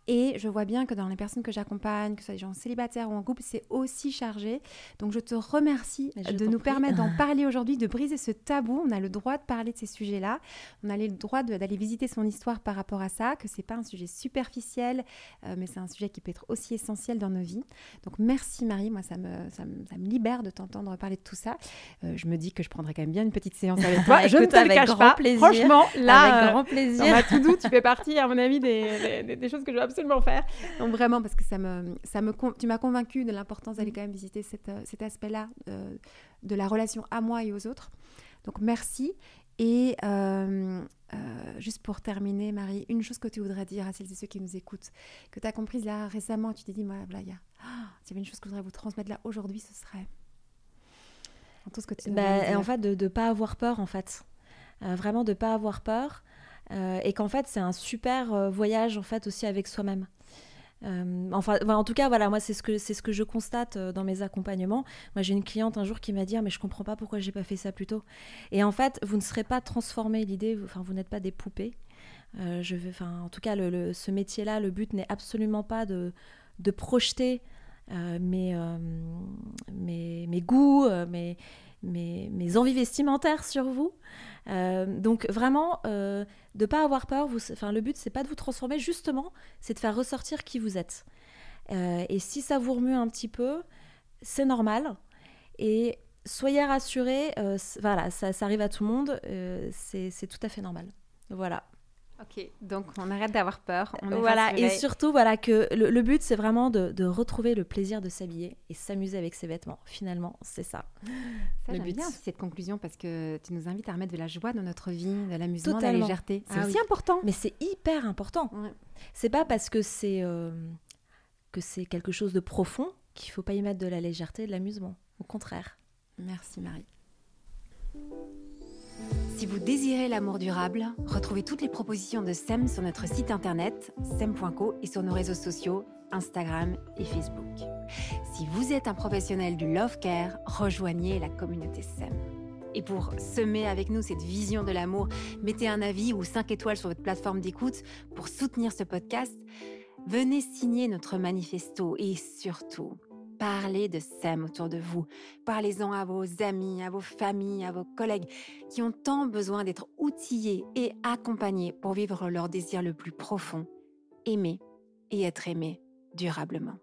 Et je vois bien que dans les personnes que j'accompagne, que ce soit des gens célibataires ou en couple, c'est aussi chargé. Donc je te remercie de nous permettre d'en [LAUGHS] parler aujourd'hui, de briser ce tabou. On a le droit de parler de ces sujets-là. On a le droit d'aller visiter son histoire par rapport à ça, que c'est pas un sujet superficiel, euh, mais c'est un sujet qui peut être aussi essentiel dans nos vies. Donc merci Marie, moi ça me, ça me, ça me libère de t'entendre parler de tout ça. Euh, je me dis que je prendrai quand même bien une petite séance avec toi. [LAUGHS] je ne te le cache pas. Plaisir. Franchement, là, avec grand plaisir. dans ma tu fais partie, à mon avis, des, des, des choses que je veux absolument faire. Donc vraiment, parce que ça me, ça me, tu m'as convaincu de l'importance d'aller quand même visiter cette, euh, cet aspect-là euh, de la relation à moi et aux autres. Donc merci. Et euh, juste pour terminer, Marie, une chose que tu voudrais dire à celles et ceux qui nous écoutent, que tu as comprise là récemment, tu t'es dit, moi, là, il y a, s'il y avait une chose que je voudrais vous transmettre là aujourd'hui, ce serait tout ce que tu bah, En fait, de ne pas avoir peur, en fait. vraiment de ne pas avoir peur. Euh, et qu'en fait c'est un super euh, voyage en fait aussi avec soi-même. Euh, enfin, en tout cas, voilà, moi c'est ce que c'est ce que je constate dans mes accompagnements. Moi, j'ai une cliente un jour qui m'a dit ah, mais je comprends pas pourquoi j'ai pas fait ça plus tôt. Et en fait, vous ne serez pas transformé l'idée. Enfin, vous n'êtes pas des poupées. je veux, enfin, en tout cas, ce métier-là, le but n'est absolument pas de de projeter mes, mes, mes goûts, mes mes, mes envies vestimentaires sur vous. Euh, donc vraiment, euh, de pas avoir peur. Le but, c'est pas de vous transformer, justement, c'est de faire ressortir qui vous êtes. Euh, et si ça vous remue un petit peu, c'est normal. Et soyez rassurés, voilà, ça, ça, arrive à tout le monde, c'est tout à fait normal. Voilà. Ok, donc on arrête d'avoir peur. voilà, et surtout, voilà, que le, but, c'est vraiment de, retrouver le plaisir de s'habiller et s'amuser avec ses vêtements. Finalement, c'est ça. ça le but. bien cette conclusion parce que tu nous invites à remettre de la joie dans notre vie, de l'amusement, de la légèreté. C'est ah aussi important. Mais c'est hyper important. C'est pas parce que c'est euh, que c'est quelque chose de profond qu'il faut pas y mettre de la légèreté et de l'amusement. Au contraire. Merci Marie. Si vous désirez l'amour durable, retrouvez toutes les propositions de SEM sur notre site internet sem.co et sur nos réseaux sociaux Instagram et Facebook. Si vous êtes un professionnel du love care, rejoignez la communauté SEM. Et pour semer avec nous cette vision de l'amour, mettez un avis ou 5 étoiles sur votre plateforme d'écoute pour soutenir ce podcast. Venez signer notre manifesto et surtout, Parlez de SEM autour de vous. Parlez-en à vos amis, à vos familles, à vos collègues qui ont tant besoin d'être outillés et accompagnés pour vivre leur désir le plus profond, aimer et être aimé durablement.